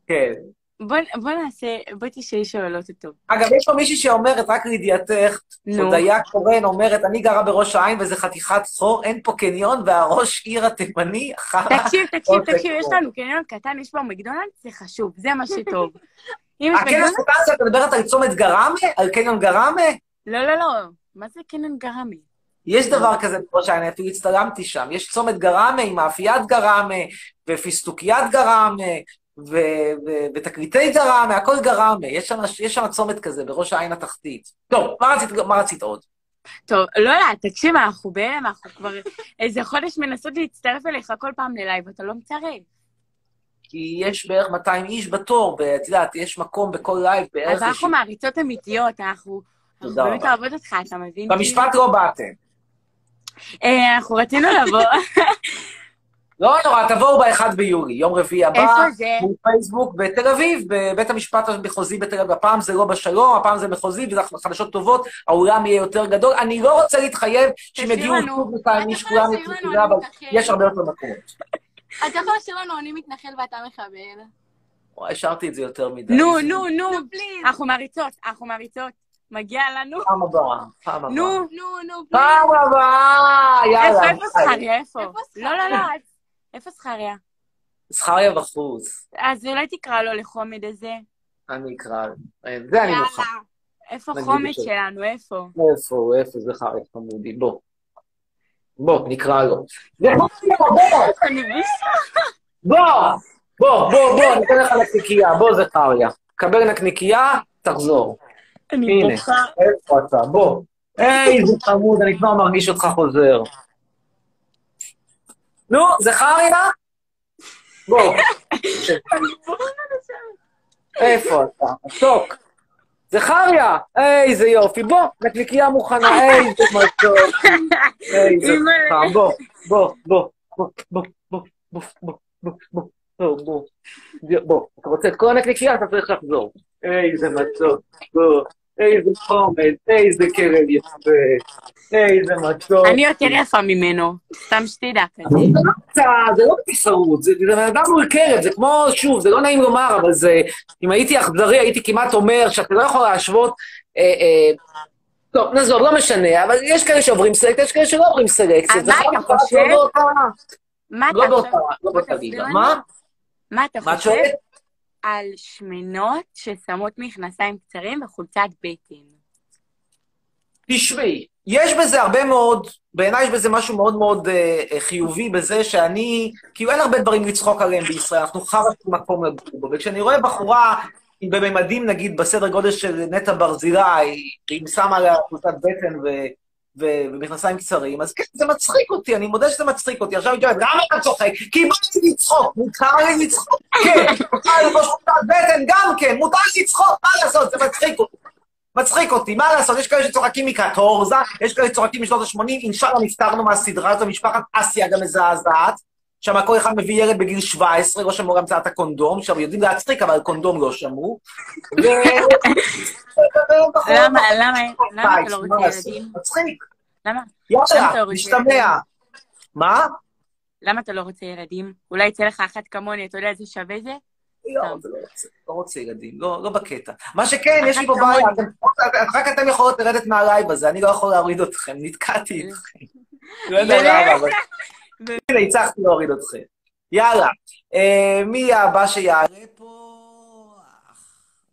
כן. בוא בוא נעשה, בואי תשאלי שאלות אותו. אגב, יש פה מישהי שאומרת, רק לידיעתך. הודיה קורן אומרת, אני גרה בראש העין וזה חתיכת חור, אין פה קניון, והראש עיר התימני, חרא. תקשיב, תקשיב, אוקיי, תקשיב, יש. לנו קניון קטן, יש פה מקדונלדס, זה חשוב, זה מה שטוב. מקדונלדס... קטן שאת מדברת על צומת גראמה? על קניון גראמה? לא, לא, לא, מה זה קניון גרמי? יש דבר כזה בראש העין, אפילו הצטלמתי שם. יש צומת גראמה עם מאפיית גראמה, ופיצוציית גראמה, ותקליטי גראמה, הכל גראמה. יש שם, יש שם צומת כזה בראש העין התחתית. טוב, מה רצית, מה רצית עוד? טוב, לא, לא, תקשיב, אנחנו בהלם, אנחנו כבר איזה חודש מנסות להצטרף אליך כל פעם ללייב, אתה לא מצטרף. כי יש בערך 200 איש בתור, ואת יודעת, יש מקום בכל לייב בערך... אז אנחנו מעריצות אמיתיות, אנחנו אנחנו תודה באמת רבה. אוהבות אותך, אתה מבין? במשפט לא באתם. אה, אנחנו רצינו לבוא. לא נורא, תבואו ב-1 ביולי, יום רביעי הבא. איפה זה? בפייסבוק בתל אביב, בבית המשפט המחוזי בתל אביב. הפעם זה לא בשלום, הפעם זה מחוזי, וזה חדשות טובות, האולם יהיה יותר גדול. אני לא רוצה להתחייב שהם יגיעו לנו. שוב לכאן, איש כולם תשאיר לנו, יצאו אבל. יש הרבה יותר מקומות. אתה יכול לשיר לנו, אני מתנחל ואתה מחבל. וואי, השארתי את זה יותר מדי. נו, נו, נו. אנחנו מעריצות, אנחנו מעריצות. מגיע לנו. פעם הבאה, פעם הבאה. נו, נו, נו. פעם הבאה, איפה, יאללה. איפה זכריה? איפה? איפה לא, לא, לא, איפה זכריה? זכריה בחוץ. אז אולי תקרא לו לחומד הזה. אני אקרא לו. אה, זה אני מוכן. איפה בסדר. שלנו? איפה? איפה? איפה חרי חמודי? בוא. בוא, נקרא לו. בוא! בוא! בוא, בוא, אני אתן לך נקניקייה. בוא, זכריה. קבל נקניקייה, תחזור. אני הנה, בוכה. איפה אתה? בוא. היי, זה חמוד, אני כבר מרגיש אותך חוזר. נו, זכריה? בוא. איפה אתה? מתוק. זכריה! איזה יופי. בוא, נקניקייה מוכנה. איזה מתוק. איזה חם. בוא, בוא, בוא, בוא, בוא, בוא, בוא, בוא, בוא, בוא, בוא, בוא. אתה רוצה את כל הנקניקייה, אתה צריך לחזור. איזה מתוק. בוא. איזה חומץ, איזה קרב יפה. איזה מתוק. אני יותר יפה ממנו, סתם שתדע כזה. זה לא זה לא בתחרות, זה בן אדם מול קרב, זה כמו, שוב, זה לא נעים לומר, אבל זה, אם הייתי אכזרי, הייתי כמעט אומר שאתה לא יכול להשוות, אה, אה, טוב, נעזוב, לא משנה, אבל יש כאלה שעוברים סלקציה, יש כאלה שלא עוברים סלקציה. אז מה אתה חושב? לא באותה- לא באותה. לא באותה ליגה. מה? מה אתה מה את חושב שואלת? על שמנות ששמות מכנסיים קצרים וחולצת בטן? תשמעי, יש בזה הרבה מאוד, בעיניי יש בזה משהו מאוד מאוד אה, אה, חיובי בזה שאני, כאילו אין הרבה דברים לצחוק עליהם בישראל, אנחנו חרא של מקום לגור בו, וכשאני רואה בחורה בממדים, נגיד, בסדר גודל של נטע ברזילי, עם שמה לה חולצת בטן ו... ומכנסיים קצרים, אז כן, זה מצחיק אותי, אני מודה שזה מצחיק אותי. עכשיו שואלת, למה אתה צוחק? כי בא לי לצחוק, מותר לי לצחוק, כן, מותר לי חולצת בטן, גם כן, מותר לי לצחוק, מה לעשות, זה מצחיק אותי. מצחיק אותי, מה לעשות? יש כאלה שצוחקים מקטורזה, יש כאלה שצוחקים משנות ה-80, אינשאללה נפטרנו מהסדרה הזו, משפחת אסיה גם מזעזעת, כל אחד מביא ילד בגיל 17, לא שמעו המצאת הקונדום, שם יודעים להצחיק, אבל קונדום לא שמעו. למה, למה, למה אתה לא רוצה? ילדים? מצחיק. למה? יאללה, לא. ילדים? מה? למה אתה לא רוצה ילדים? אולי יצא לך אחת כמוני, אתה יודע איזה שווה זה? לא, לא רוצה, לא רוצה ילדים, לא, לא בקטע. מה שכן, יש לי פה בעיה, רק אתם יכולות לרדת מהלייב הזה, אני לא יכול להוריד אתכם, נתקעתי איתכם. לא יודע למה, אבל... הנה, הצלחתי להוריד אתכם. יאללה, אה, מי הבא שיעלה פה?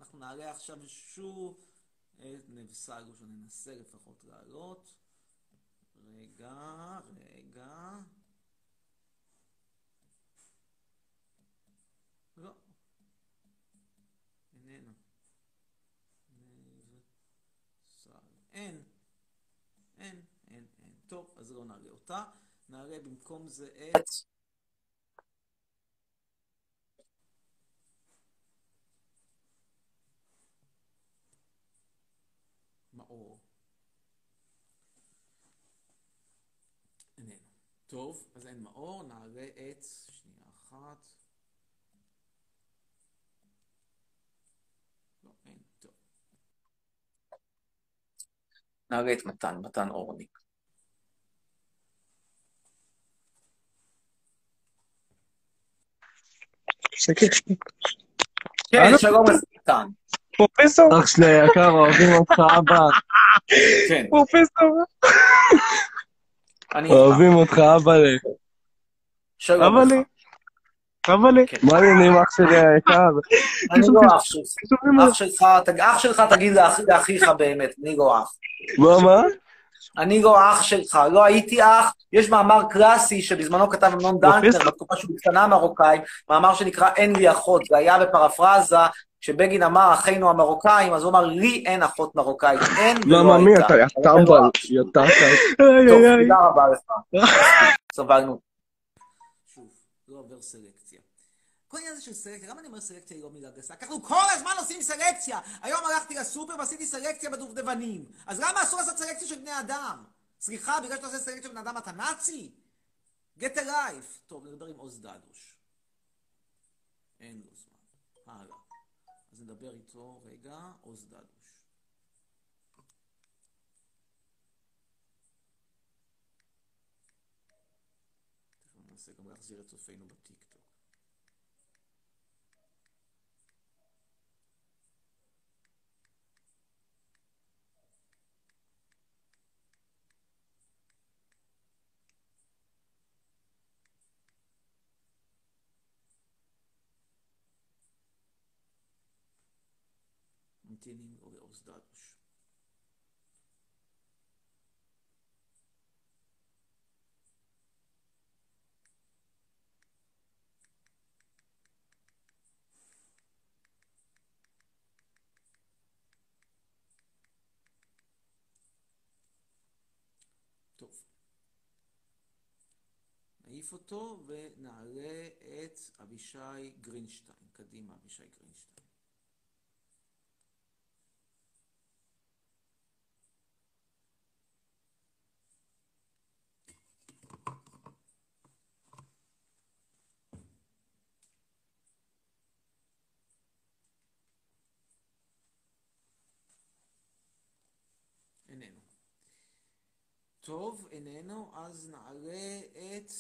אנחנו נעלה עכשיו שוב את נבסלו, שננסה לפחות לעלות. רגע, רגע. לא. אין. אין, אין, אין. טוב, אז לא נעלה אותה. נעלה במקום זה את... מאור. איננו. טוב, אז אין מאור, נעלה את... שנייה אחת. לא, אין, טוב. נעלה את מתן, מתן אורניק. כן, שלום מתן. פרופסור? אח שלי היקר, אוהבים אותך, אבא. כן. פרופסור. אוהבים אותך, אבא לי. שלום אבא. לי. אבא לי. מה העניינים, אח שלי היקר? אני לא אח שלך. אח שלך, תגיד לאח- לאחיך באמת, אני לא אח. מה, מה? אני לא אח שלך, לא הייתי אח. יש מאמר קלאסי שבזמנו כתב אמנון דנקנר, בתקופה שהוא השתנה מרוקאים, מאמר שנקרא אין לי אחות, זה היה בפרפרזה, כשבגין אמר אחינו המרוקאים, אז הוא אמר לי אין אחות מרוקאית, אין ולא למה, מי הייתה. אתה? יא טמבל. יא טמבל. טוב, תודה רבה לך. סבלנו. שוב, לא עובר סלקציה. כל העניין הזה של סלקציה, למה אני אומר סלקציה היא לא מילה גסה? אנחנו כל הזמן עושים סלקציה! היום הלכתי לסופר ועשיתי סלקציה בדובדבנים. אז למה אסור לעשות סלקציה של בני אדם? סליחה, בגלל שאתה עושה סלקציה של בני אדם אתה נאצי? get a life. טוב, נדבר עם עוז דדוש. אין לו זמן. הלאה. אז נדבר איתו רגע, עוז דדוש. תכף ננסה גם להחזיר את צופינו בטיקטוק. לו לעוז דדוש. טוב. נעיף אותו ונעלה את אבישי גרינשטיין. קדימה, אבישי גרינשטיין. איננו. טוב, איננו, אז נעלה את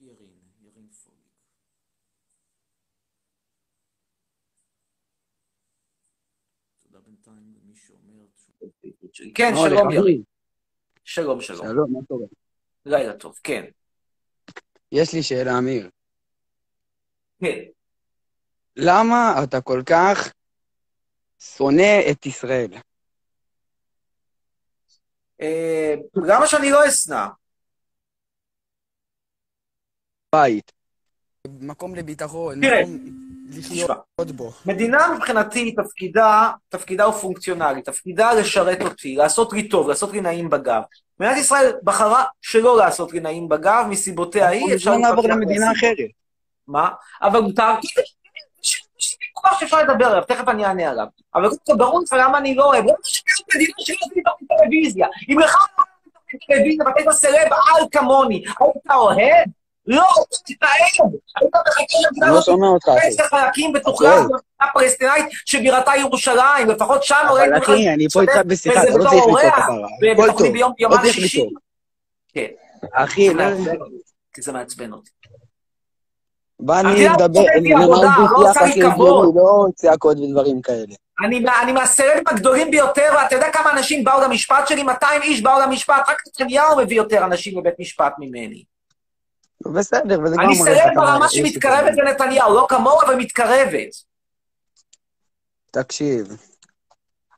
ירין, ירין פוליק. תודה בינתיים למי שאומר... כן, שלום. ירין. שלום, שלום. שלום, מה קורה? לילה טוב, כן. יש לי שאלה, אמיר. כן. למה אתה כל כך שונא את ישראל? אה, למה שאני לא אשנא? בית. מקום לביטחון, תראה, מקום לחיות בו. מדינה מבחינתי, תפקידה, תפקידה הוא פונקציונלי, תפקידה לשרת אותי, לעשות לי טוב, לעשות לי נעים בגב. מדינת ישראל בחרה שלא לעשות לי נעים בגב, מסיבותיה היא, אפשר בוא נעבור למדינה. אחרת. מה? אבל מותר, יש שאפשר לדבר עליו, תכף אני אענה עליו. אבל קודם כל ברור לך למה אני לא אוהב, למה שיש מדינה שלא עושים תוכנית טלוויזיה. אם לך לא תוכנית טלוויזיה ואתה סלב על כמוני, היית אוהד? לא, תתאהב. היית מחכה למדינה אני לא שומע אותך. תתפס לחלקים אוקיי. במדינה פלסטינאית שבירתה ירושלים, לפחות שם אבל ראינו אחי, אני פה איתך בשיחה, אתה לא צריך אורח, כפרה. הכל ובתוכנית טוב, ביום יומן צריך שישי. לצעוק. כן. אחי, כי זה מעצבן אותי. בא אני המדינה לדבר, לא עושה לי כבוד. לא צעקות ודברים כאלה. אני, אני מהסרבים הגדולים ביותר, ואתה יודע כמה אנשים באו למשפט שלי? 200 איש באו למשפט, רק נתניהו מביא יותר אנשים לבית משפט ממני. בסדר, וזה גם אני כמה ברמה שמתקרבת לנתניהו, לא כמוהו, אבל מתקרבת. תקשיב,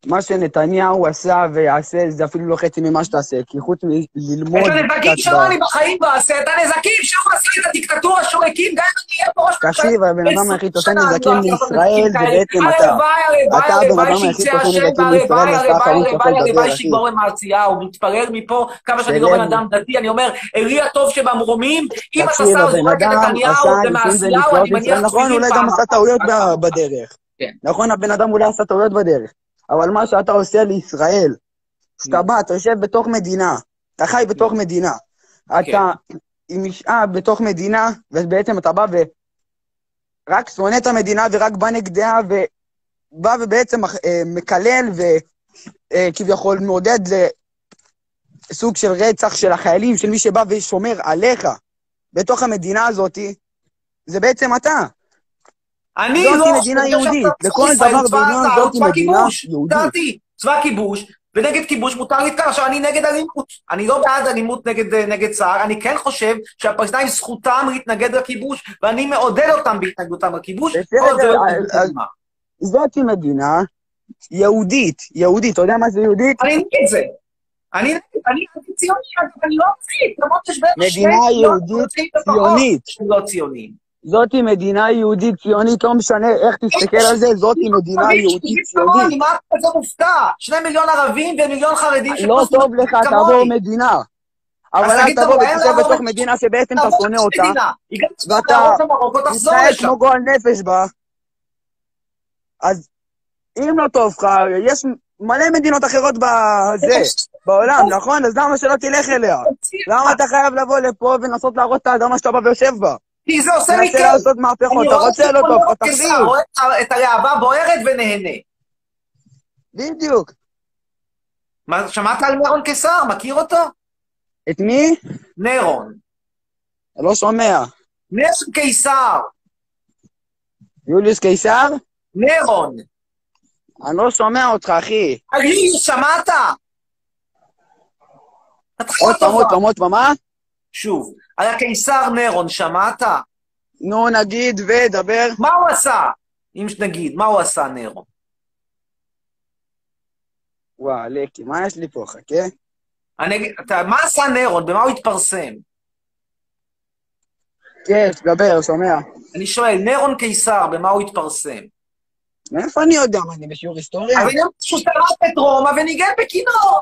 מה שנתניהו עשה ויעשה זה אפילו לא חצי ממה שתעשה, כי חוץ מללמוד את הנזקים שלו. אני בחיים לא אעשה, את הנזקים שהוא עשה את הדיקטטורה שהוא הקים, גם אם אני אהיה פה ראש תקשיב, הבן אדם היחיד שעושה נזקים לא אותו לישראל נזקים זה. בעצם אתה. הלוואי, הלוואי, אתה הבן הלוואי אדם היחיד שעושה נזקים לישראל, הלוואי, ככה הוא הלוואי, יכול לדבר, הלוואי אחי. שיגמור למעשיהו, מתפלל מפה כמה שאני לא. בן אדם דתי, אני אומר, אלי הטוב שבמרומים, אם אתה שם זורק את נתניהו ומעשיהו, אני מניח נכון, אולי גם פעם עשה אחת. טעויות ב- בדרך. כן. נכון, הבן אדם אולי עשה טעויות בדרך. אבל מה שאתה עושה לישראל, שאתה בא, אתה יושב בתוך מדינה, אתה חי בתוך מדינה, אתה עם אישה בתוך מדינה, ובעצם אתה בא ורק שונא את המדינה ורק בא נגדה, ובא ובעצם אה, מקלל וכביכול מעודד לסוג של רצח של החיילים, של מי שבא ושומר עליך בתוך המדינה הזאת, זה בעצם אתה. אני לא... מדינה אני חושב יהודית. לכל דבר בעניין צבא מדינה. יהודית. צבא כיבוש, ונגד כיבוש מותר להתקרב. עכשיו, אני נגד אלימות. אני לא בעד אלימות נגד, נגד צה"ל, אני כן חושב שהפלסטינים זכותם להתנגד לכיבוש, ואני מעודד אותם בהתנגדותם לכיבוש. לא אז- קדימה. זאתי מדינה יהודית. יהודית, אתה יודע מה זה יהודית? אני נגד זה. אני אנטי-ציוני, אגב, אני לא מצחיק, למרות שיש בערך שני מדינה מיליון יהודית ציונית. לא ציונים. זאתי מדינה יהודית ציונית, לא משנה איך תסתכל על זה, זאתי מדינה תגיד, יהודית ציונית. מה אתה כזה מופתע? שני מיליון ערבים ומיליון חרדים לא טוב לך. תעבור מדינה. אבל אל תבוא ותשב בתוך מדינה שבעצם אתה שונא אותה, ואתה מתנהג. כמו גועל נפש בה. אז אם לא טוב לך, יש מלא מדינות אחרות בזה, בעולם, נכון? אז למה שלא תלך אליה? למה אתה חייב לבוא לפה ולנסות להרוס את האדמה שאתה בא ויושב בה? כי זה עושה לי כיף. לעשות מהפכות, אני אתה רוצה לא את טוב, כל אתה קיסר, תחזיר. רואה את- הלהבה בוערת ונהנה. בדיוק. מה, שמעת על נירון קיסר? מכיר אותו? את מי? נירון. לא שומע. נירון קיסר. יוליוס קיסר? נירון. אני לא שומע אותך, אחי. אני, שמעת? עוד פעם, עוד פעם, עוד פעם, מה? שוב, על הקיסר נירון, שמעת? נו, נגיד ודבר. מה הוא עשה? אם נגיד, מה הוא עשה נירון? וואו, לקי, מה יש לי פה? חכה. אני אגיד, אתה- מה עשה נירון? במה הוא התפרסם? כן, דבר, שומע. אני שואל, נירון קיסר, במה הוא התפרסם? מאיפה אני יודע? מה, אני בשיעור היסטוריה? אני אומר שהוא שרף את רומא וניגן בכינור.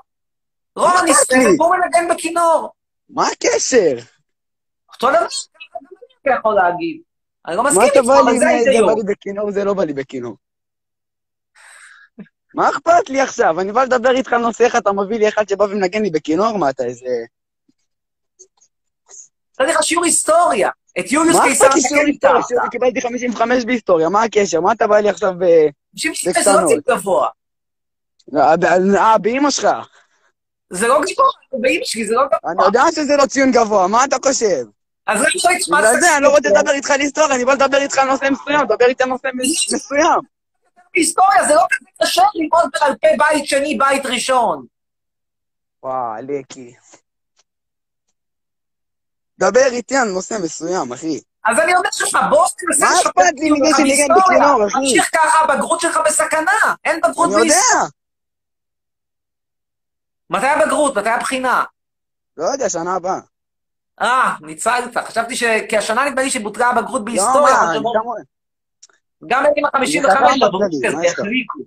רומא לי? והוא מנגן בכינור. מה הקשר? אותו דבר אתה יכול להגיד. אני לא מסכים מה אתה איתך, אבל זה מה, זה בא ההיגיון. לי בכינור, זה לא בא לי בכינור. מה אכפת לי עכשיו? אני בא לדבר איתך על נושא איך אתה מביא לי אחד שבא ומנגן לי בכינור? מה אתה איזה... נתתי לך שיעור היסטוריה. את יוליוס מה קיסר היסטוריה? איתך. קיבלתי 55 בהיסטוריה, מה הקשר? מה אתה בא לי עכשיו ב... 56 זה לא ציון גבוה. אה, ב- אה, באמא שלך. זה לא גבוה, זה באמא שלי, זה לא גבוה. אני יודע שזה לא ציון גבוה, מה אתה חושב? אז רק לא התשמעת בגלל זה, אני לא רוצה לדבר איתך על היסטוריה, אני בא לדבר איתך על נושא מסוים, דבר איתי על נושא מס- מסוים. היסטוריה, זה לא כזה קשה ללמוד בעל פה בית שני, בית ראשון. וואו, לקי. דבר איתי על נושא מסוים, אחי. אז אני אומר לך, בוא תנסה לשפר אכפת לי שניגן היסטוריה. בכינור, אחי? תמשיך ככה, הבגרות שלך בסכנה. אין בגרות אני יודע. מתי הבגרות? מתי הבחינה? לא יודע, שנה הבאה. אה, ניצלת. חשבתי ש... כי השנה נדמה לי שבוטלה הבגרות לא, בהיסטוריה. מה, לא- כמוה. גם אני ה-55 חכם בגרות בכללי, כזה, מה? החליקו.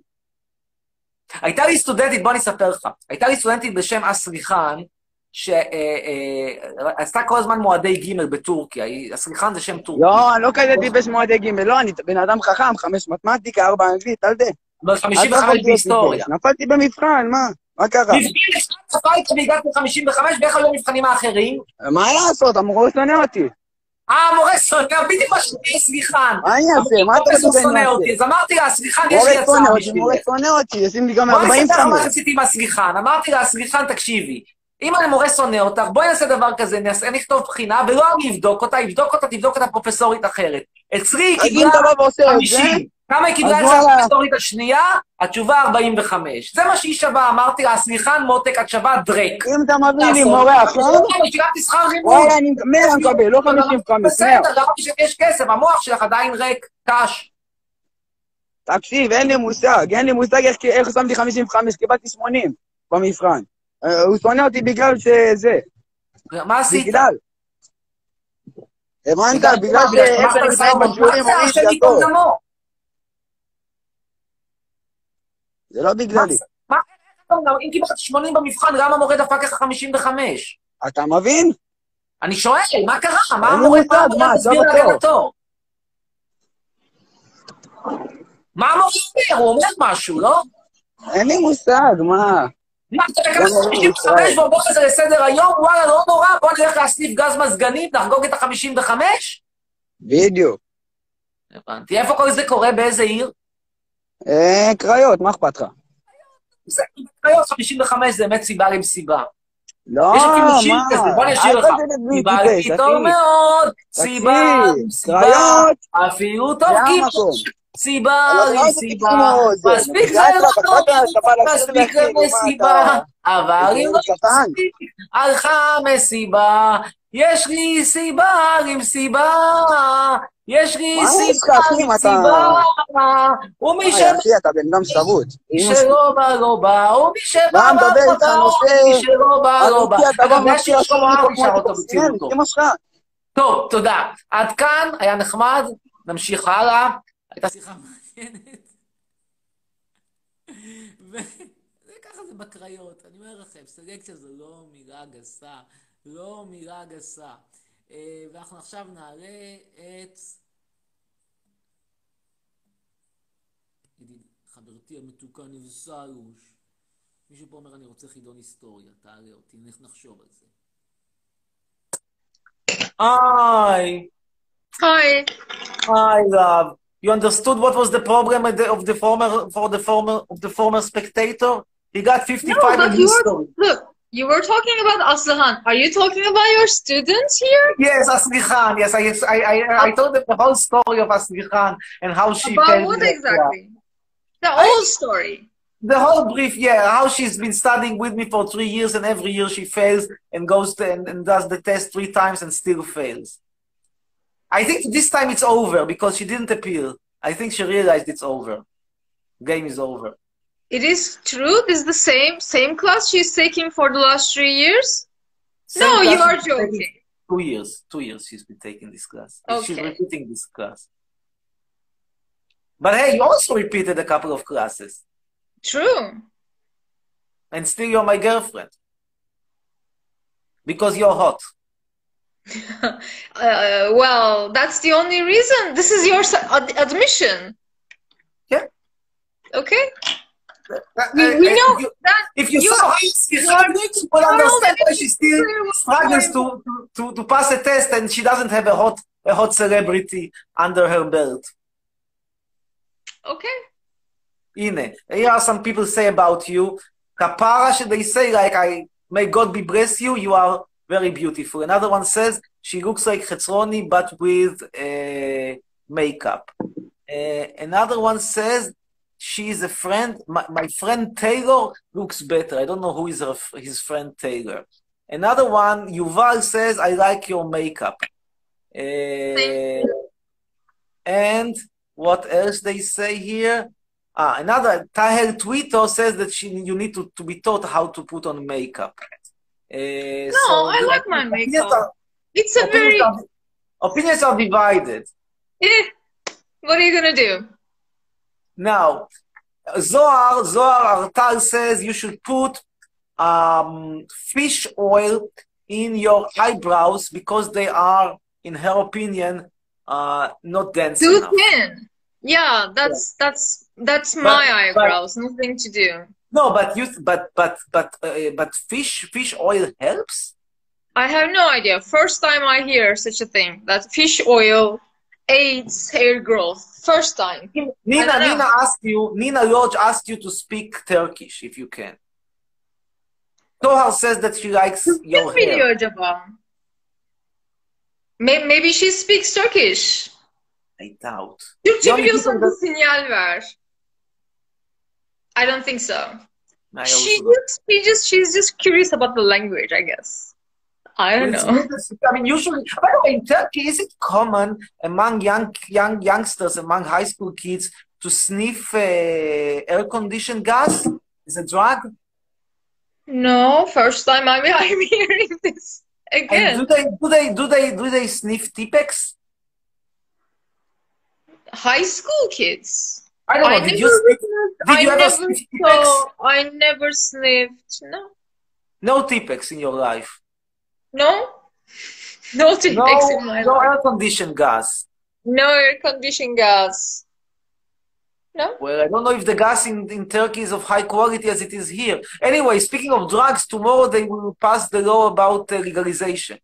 הייתה לי סטודנטית, בוא אני אספר לך. הייתה לי סטודנטית בשם אסריחן, שעשתה כל הזמן מועדי ג' בטורקיה. אסריחן זה שם טורקי. לא, אני לא כזה טיפש מועדי ג', לא, אני בן אדם חכם, חמש מתמטיקה, ארבע אנגלית, אל אל 55 תהפוך אותי בהיסטוריה. נפלתי במבחן, מה? מה קרה? מבחין אחד הביתה והגעתי ל-55, ואיך היו המבחנים האחרים? מה לעשות, המורה שונא אותי. אה, המורה שונא, בדיוק מה שאני סליחן. מה אני אעשה? מה אתה שונא? אותי, אז אמרתי לה, סליחן, יש לי הצעה בשבילך. מורה שונא אותי, ישים לי גם בואי אני אספר לך מה 45. עשיתי עם הסליחן. אמרתי לה, סליחן, תקשיבי, אם המורה שונא אותך, בואי נעשה דבר כזה, נכתוב בחינה, ולא אני אבדוק אותה, יבדוק אותה, תבדוק אותה פרופסורית אחרת. אצלי היא אז אם קיבלה אתה בא ועושה את זה, 50. כמה היא קיבלה אצל וואלה. הפרופסורית השנייה? התשובה 45. זה מה שהיא שווה, אמרתי לה, סליחן, מותק, את שווה דרק. אם אתה מביא לי. מורה אחר, שילמתי שכר לימוד. וואלה, אני 100 מקבל, לא 55, 100. בסדר, אמרתי שיש כסף, המוח שלך עדיין ריק, קש. תקשיב, אין לי מושג, אין לי מושג איך, שמתי 55, קיבלתי 80 במבחן. אה, הוא שונא אותי בגלל שזה, מה עשית? בגלל. הבנת? בגלל שאיך אני בסייבר? בשיעורים, מה זה לא בגללי. מה, אומר, אם קיבלת 80 במבחן, למה המורה דפק לך 55? אתה מבין? אני שואל, מה קרה? מה המורה אותו. להגנתו? מה המורה אומר? הוא אומר משהו, לא? אין לי מושג, מה? מה, אתה גם מקבל לא 55 בישראל. ועובר את זה לסדר היום? וואלה, לא נורא, בוא נלך להסניף גז מזגנית, נחגוג את ה-55? בדיוק. הבנתי. איפה כל זה קורה? באיזה עיר? אה, קריות, מה אכפת לך? קריות 55 זה באמת סיבה למסיבה. לא, יש אפילו שיר מה? כזה, בוא אני אשיר אל לך. סיבה אחי. מאוד, סיבה קריות, אפילו טוב המקום. סיבה לא, לא, כאילו, זה- מספיק זה לא טוב, מה מספיק מה למסיבה, אבל אם לא. מספיק, הלכה מסיבה, יש לי סיבה למסיבה, יש לי מה סיבה מה אתה- למסיבה, ומי אחי, אתה בן אדם שרוט. מי שלא בא לא בא, ומי שבא מה בא לא בא, נושא- ומי שלא בא לא בא. אגב, לעשות ארצי כמו שר אותו בצילותו. טוב, תודה. עד כאן, היה נחמד, נמשיך הלאה. הייתה שיחה מעניינת. וככה זה בקריות. אני אומר לכם, סלקציה זו לא מילה גסה. לא מילה גסה. אה, ואנחנו עכשיו נעלה את... ידיד, חברתי המתוקה נבסלוש. מישהו פה אומר, אני רוצה חידון היסטוריה, תעלה אותי, נחשוב על זה. היי. Hi. Hi, love. You understood what was the problem of the, of the former for the former of the former spectator? He got 55 No, in but you history. were look. You were talking about Aslihan. Are you talking about your students here? Yes, Aslihan. Yes, I, I, I, I told them the whole story of Aslihan and how she About what exactly? The whole story. The whole brief, yeah, how she's been studying with me for three years and every year she fails and goes to, and, and does the test three times and still fails. I think this time it's over because she didn't appeal. I think she realized it's over. Game is over. It is true. This is the same same class she's taking for the last three years. Same no, you are she's been taking- joking. Two years. Two years she's been taking this class. Okay. She's repeating this class. But hey, you also repeated a couple of classes. True. And still you're my girlfriend. Because you're hot. Uh, well, that's the only reason. This is your ad- admission. Yeah. Okay we, we know you, that if you, you saw how you will understand why she still struggles to, to, to pass a test and she doesn't have a hot a hot celebrity under her belt. Okay. Ine, here are some people say about you. Kapara, should they say like I may God be bless you, you are very beautiful. Another one says she looks like Chetzroni but with uh, makeup. Uh, another one says she is a friend. My, my friend Taylor looks better. I don't know who is her, his friend Taylor. Another one, Yuval says I like your makeup. Uh, and what else they say here? Ah, another Tahel Twitter says that she, you need to, to be taught how to put on makeup. Uh, No, so I like my makeup. are- It's a opinions very. are- opinions are divided. Eh, what are you gonna do? Now, Zohar, Zohar Artal says you should put um, fish oil in your eyebrows because they are, in her opinion, uh, not dense Too enough. thin. Yeah, that's that's that's my but- eyebrows. Nothing to do. No, but you, but but but uh, but fish fish oil helps. I have no idea. First time I hear such a thing that fish oil aids hair growth. First time. Nina, I don't know. Nina asked you, Nina Lodge asked you to speak Turkish if you can. Tohar says that she likes your hair. acaba? May- Maybe she speaks Turkish. I doubt. Türkçe biliyorsan bir sinyal ver. I don't think so. I She don't. just, she just, she's just curious about the language, I guess. I don't know. I mean, usually, by the way, in Turkey, is it common among young young youngsters, among high school kids, to sniff uh, air conditioned gas? Is it a drug? No, first time I'm, I'm hearing this And again. do they do they do they do they sniff Tipex? High school kids. I don't know. I did never you sniff, did I you ever never sniff Tipex? saw, I never sniffed. No, No Tipex in your life. No, no Tipex in my No, no air conditioned gas. No air conditioned gas. No. Well, I don't know if the gas in, in Turkey is of high quality as it is here. Anyway, speaking of drugs, tomorrow they will pass the law about uh, legalization.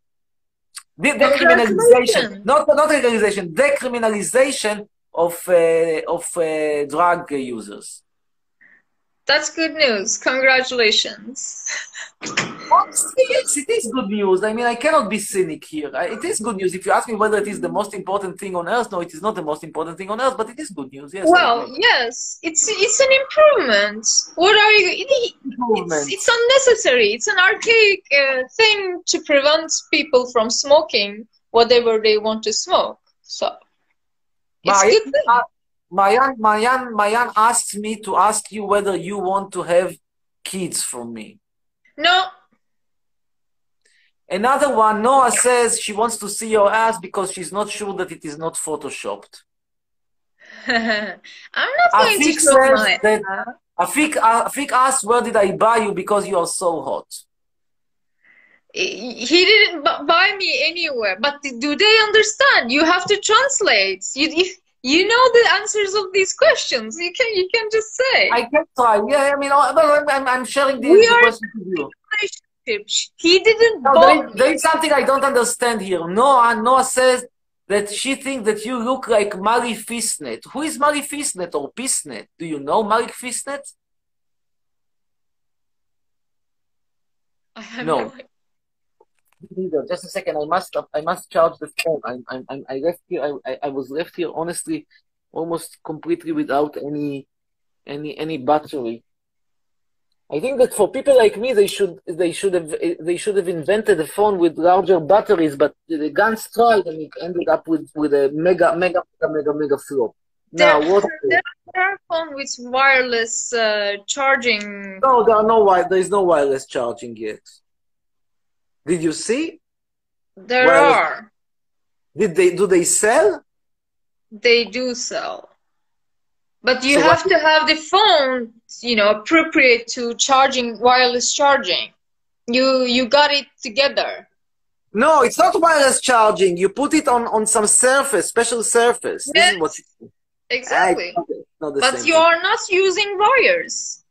De- decriminalization, not not legalization, decriminalization of uh, of uh, drug users. That's good news. Congratulations. Honestly, yes, it is good news. I mean, I cannot be cynic here. It is good news. If you ask me whether it is the most important thing on earth, no, it is not the most important thing on earth, but it is good news. Yes. Well, yes, it's it's an improvement. What are you? it- Improvement. It's, it's unnecessary. It's an archaic uh, thing to prevent people from smoking whatever they want to smoke. So it's good thing. Mayan, Mayan, Mayan asked me to ask you whether you want to have kids from me. No, Another one, Noah says she wants to see your ass because she's not sure that it is not photoshopped. I'm not going to Afik show says my. that Afik, Afik asked, "Where did I buy you? Because you are so hot." He didn't buy me anywhere, but do they understand? You have to translate. You if you know the answers of these questions, you can you can just say. I can try. Yeah, I mean, I'm, I'm, sharing the, We the question to you. relationship. He didn't No, there is something I don't understand here. Noah, Noah says that she thinks that you look like Mari Fisnet. Who is Mari Fisnet or Pisnet? Do you know Mari Fisnet? I have No. no idea. Just a second. I must. I must charge the phone. I'm. I. I, I left here. I, I. I was left here honestly, almost completely without any, any any battery. I think that for people like me, they should they should have they should have invented a phone with larger batteries. But the Guns tried and it ended up with with a mega mega mega mega mega flop. Now, There, what? there are phones with wireless uh, charging. No, there are no wi- There is no wireless charging yet. Did you see? There wireless- are. Did they? Do they sell? They do sell. But you So have to have the phone, you know, appropriate to charging wireless charging. You you got it together. No, it's not wireless charging. You put it on on some surface, special surface. What. Exactly. It's not the But you thing. are not using wires.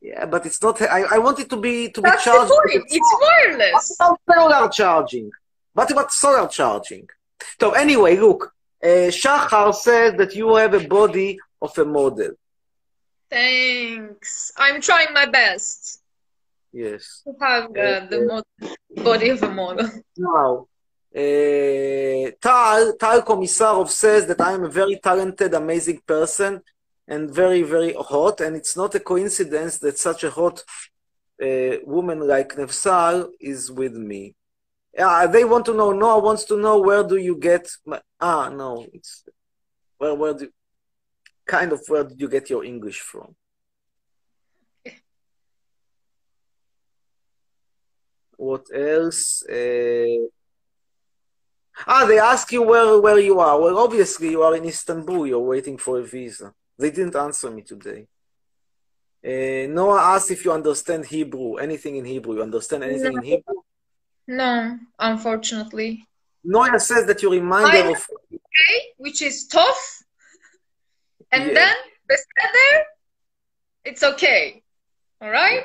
Yeah, but it's not. I, I want it to be to be That's the charged. point. It's wireless. What about solar charging? What about solar charging? So anyway, look, uh, Shachar says that you have a body of a model. Thanks. I'm trying my best Yes. to have uh, the mod- body of a model. Now, uh, Tal, Tal Komisarov says that I am a very talented, amazing person and very, very hot. And it's not a coincidence that such a hot uh, woman like Nevsal is with me. Yeah, they want to know. Noah wants to know where do you get my, ah no, it's where where do kind of where did you get your English from? What else? Uh, ah, they ask you where where you are. Well, obviously you are in Istanbul. You're waiting for a visa. They didn't answer me today. Uh, Noah asked if you understand Hebrew, anything in Hebrew. You understand anything in Hebrew? No, unfortunately. Noah says that you remind I her of. okay, which is tough, and Yeah. then beseder, it's okay. All right?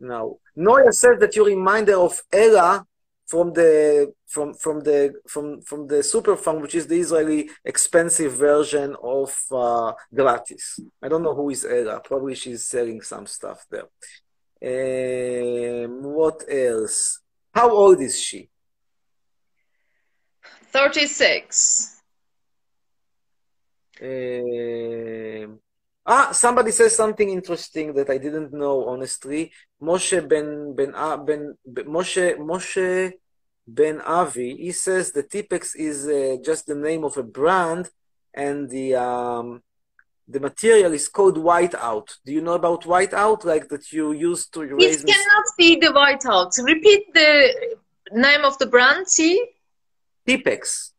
No, Noah says that you remind her of Ella from the from from the from from the super fund, which is the Israeli expensive version of uh, Gratis. I don't know who is Ella. Probably she's selling some stuff there. Um, what else? How old is she? 36. Um, ah, somebody says something interesting that I didn't know, honestly. Moshe Ben Ben Ben, ben Moshe Moshe Ben Avi. He says the Tipex is uh, just the name of a brand, and the um, the material is called whiteout. Do you know about whiteout? Like that you use to erase It cannot be the whiteout. Repeat the name of the brand, see? Tipex.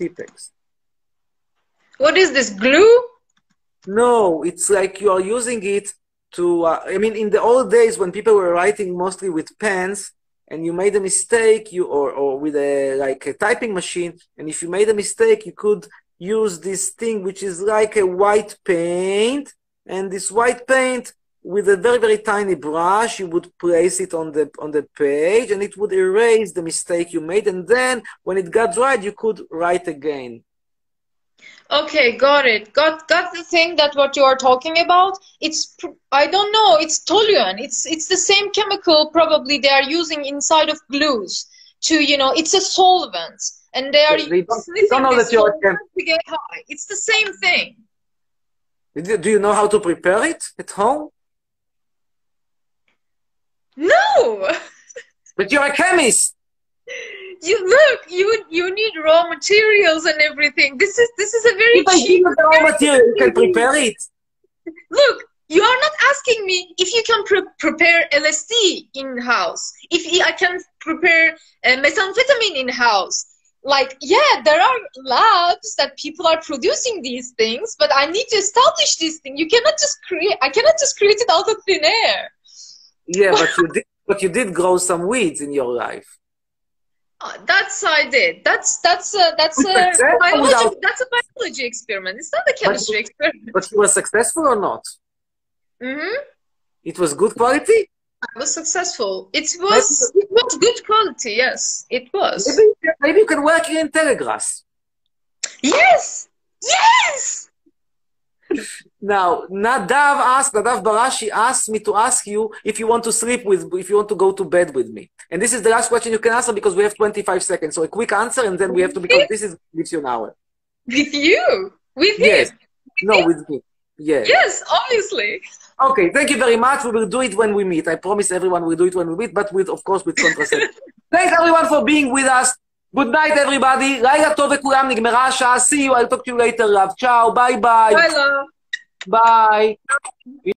Tipex. What is this, glue? No, it's like you are using it to. Uh, I mean, in the old days when people were writing mostly with pens, and you made a mistake, you or or with a like a typing machine, and if you made a mistake, you could use this thing which is like a white paint, and this white paint with a very very tiny brush, you would place it on the on the page, and it would erase the mistake you made, and then when it got dried, you could write again. Okay, got it. Got got the thing that what you are talking about. It's I don't know. It's toluene. It's it's the same chemical probably they are using inside of glues to you know. It's a solvent, and they are They don't- sniffing don't know this that you are to get high. It's the same thing. Do you know how to prepare it at home? No, But you're a chemist. you look. You you need raw materials and everything. This is this is a very If I cheap. the raw material, you can prepare it. Look, you are not asking me if you can pre- prepare LSD in house. If I can prepare uh, methamphetamine in house. Like, yeah, there are labs that people are producing these things, but I need to establish this thing. You cannot just create. I cannot just create it out of thin air. Yeah, but you did. But you did grow some weeds in your life. Uh, that's I did. That's that's a that's a biology. without- That's a biology experiment. It's not a chemistry experiment. But you were successful or not? Mm-hmm. It was good quality. I was successful. It was it was good quality. Yes, it was. Maybe, maybe you can work in Telegrass. Yes, yes. Now, Nadav asked, Nadav Barashi asked me to ask you if you want to sleep with, if you want to go to bed with me. And this is the last question you can answer because we have 25 seconds. So a quick answer and then we have to, because this is, gives you an hour. With you, with Yes. him. No, with me. Yes. Yes, obviously. Okay, thank you very much. We will do it when we meet. I promise everyone we'll do it when we meet, but with, of course, with contraception. Thanks everyone for being with us. Good night everybody, לילה טוב לכולם, נגמרה השעה, see you, I'll talk to you later, love, צ'או, ביי ביי. Bye, love. ביי.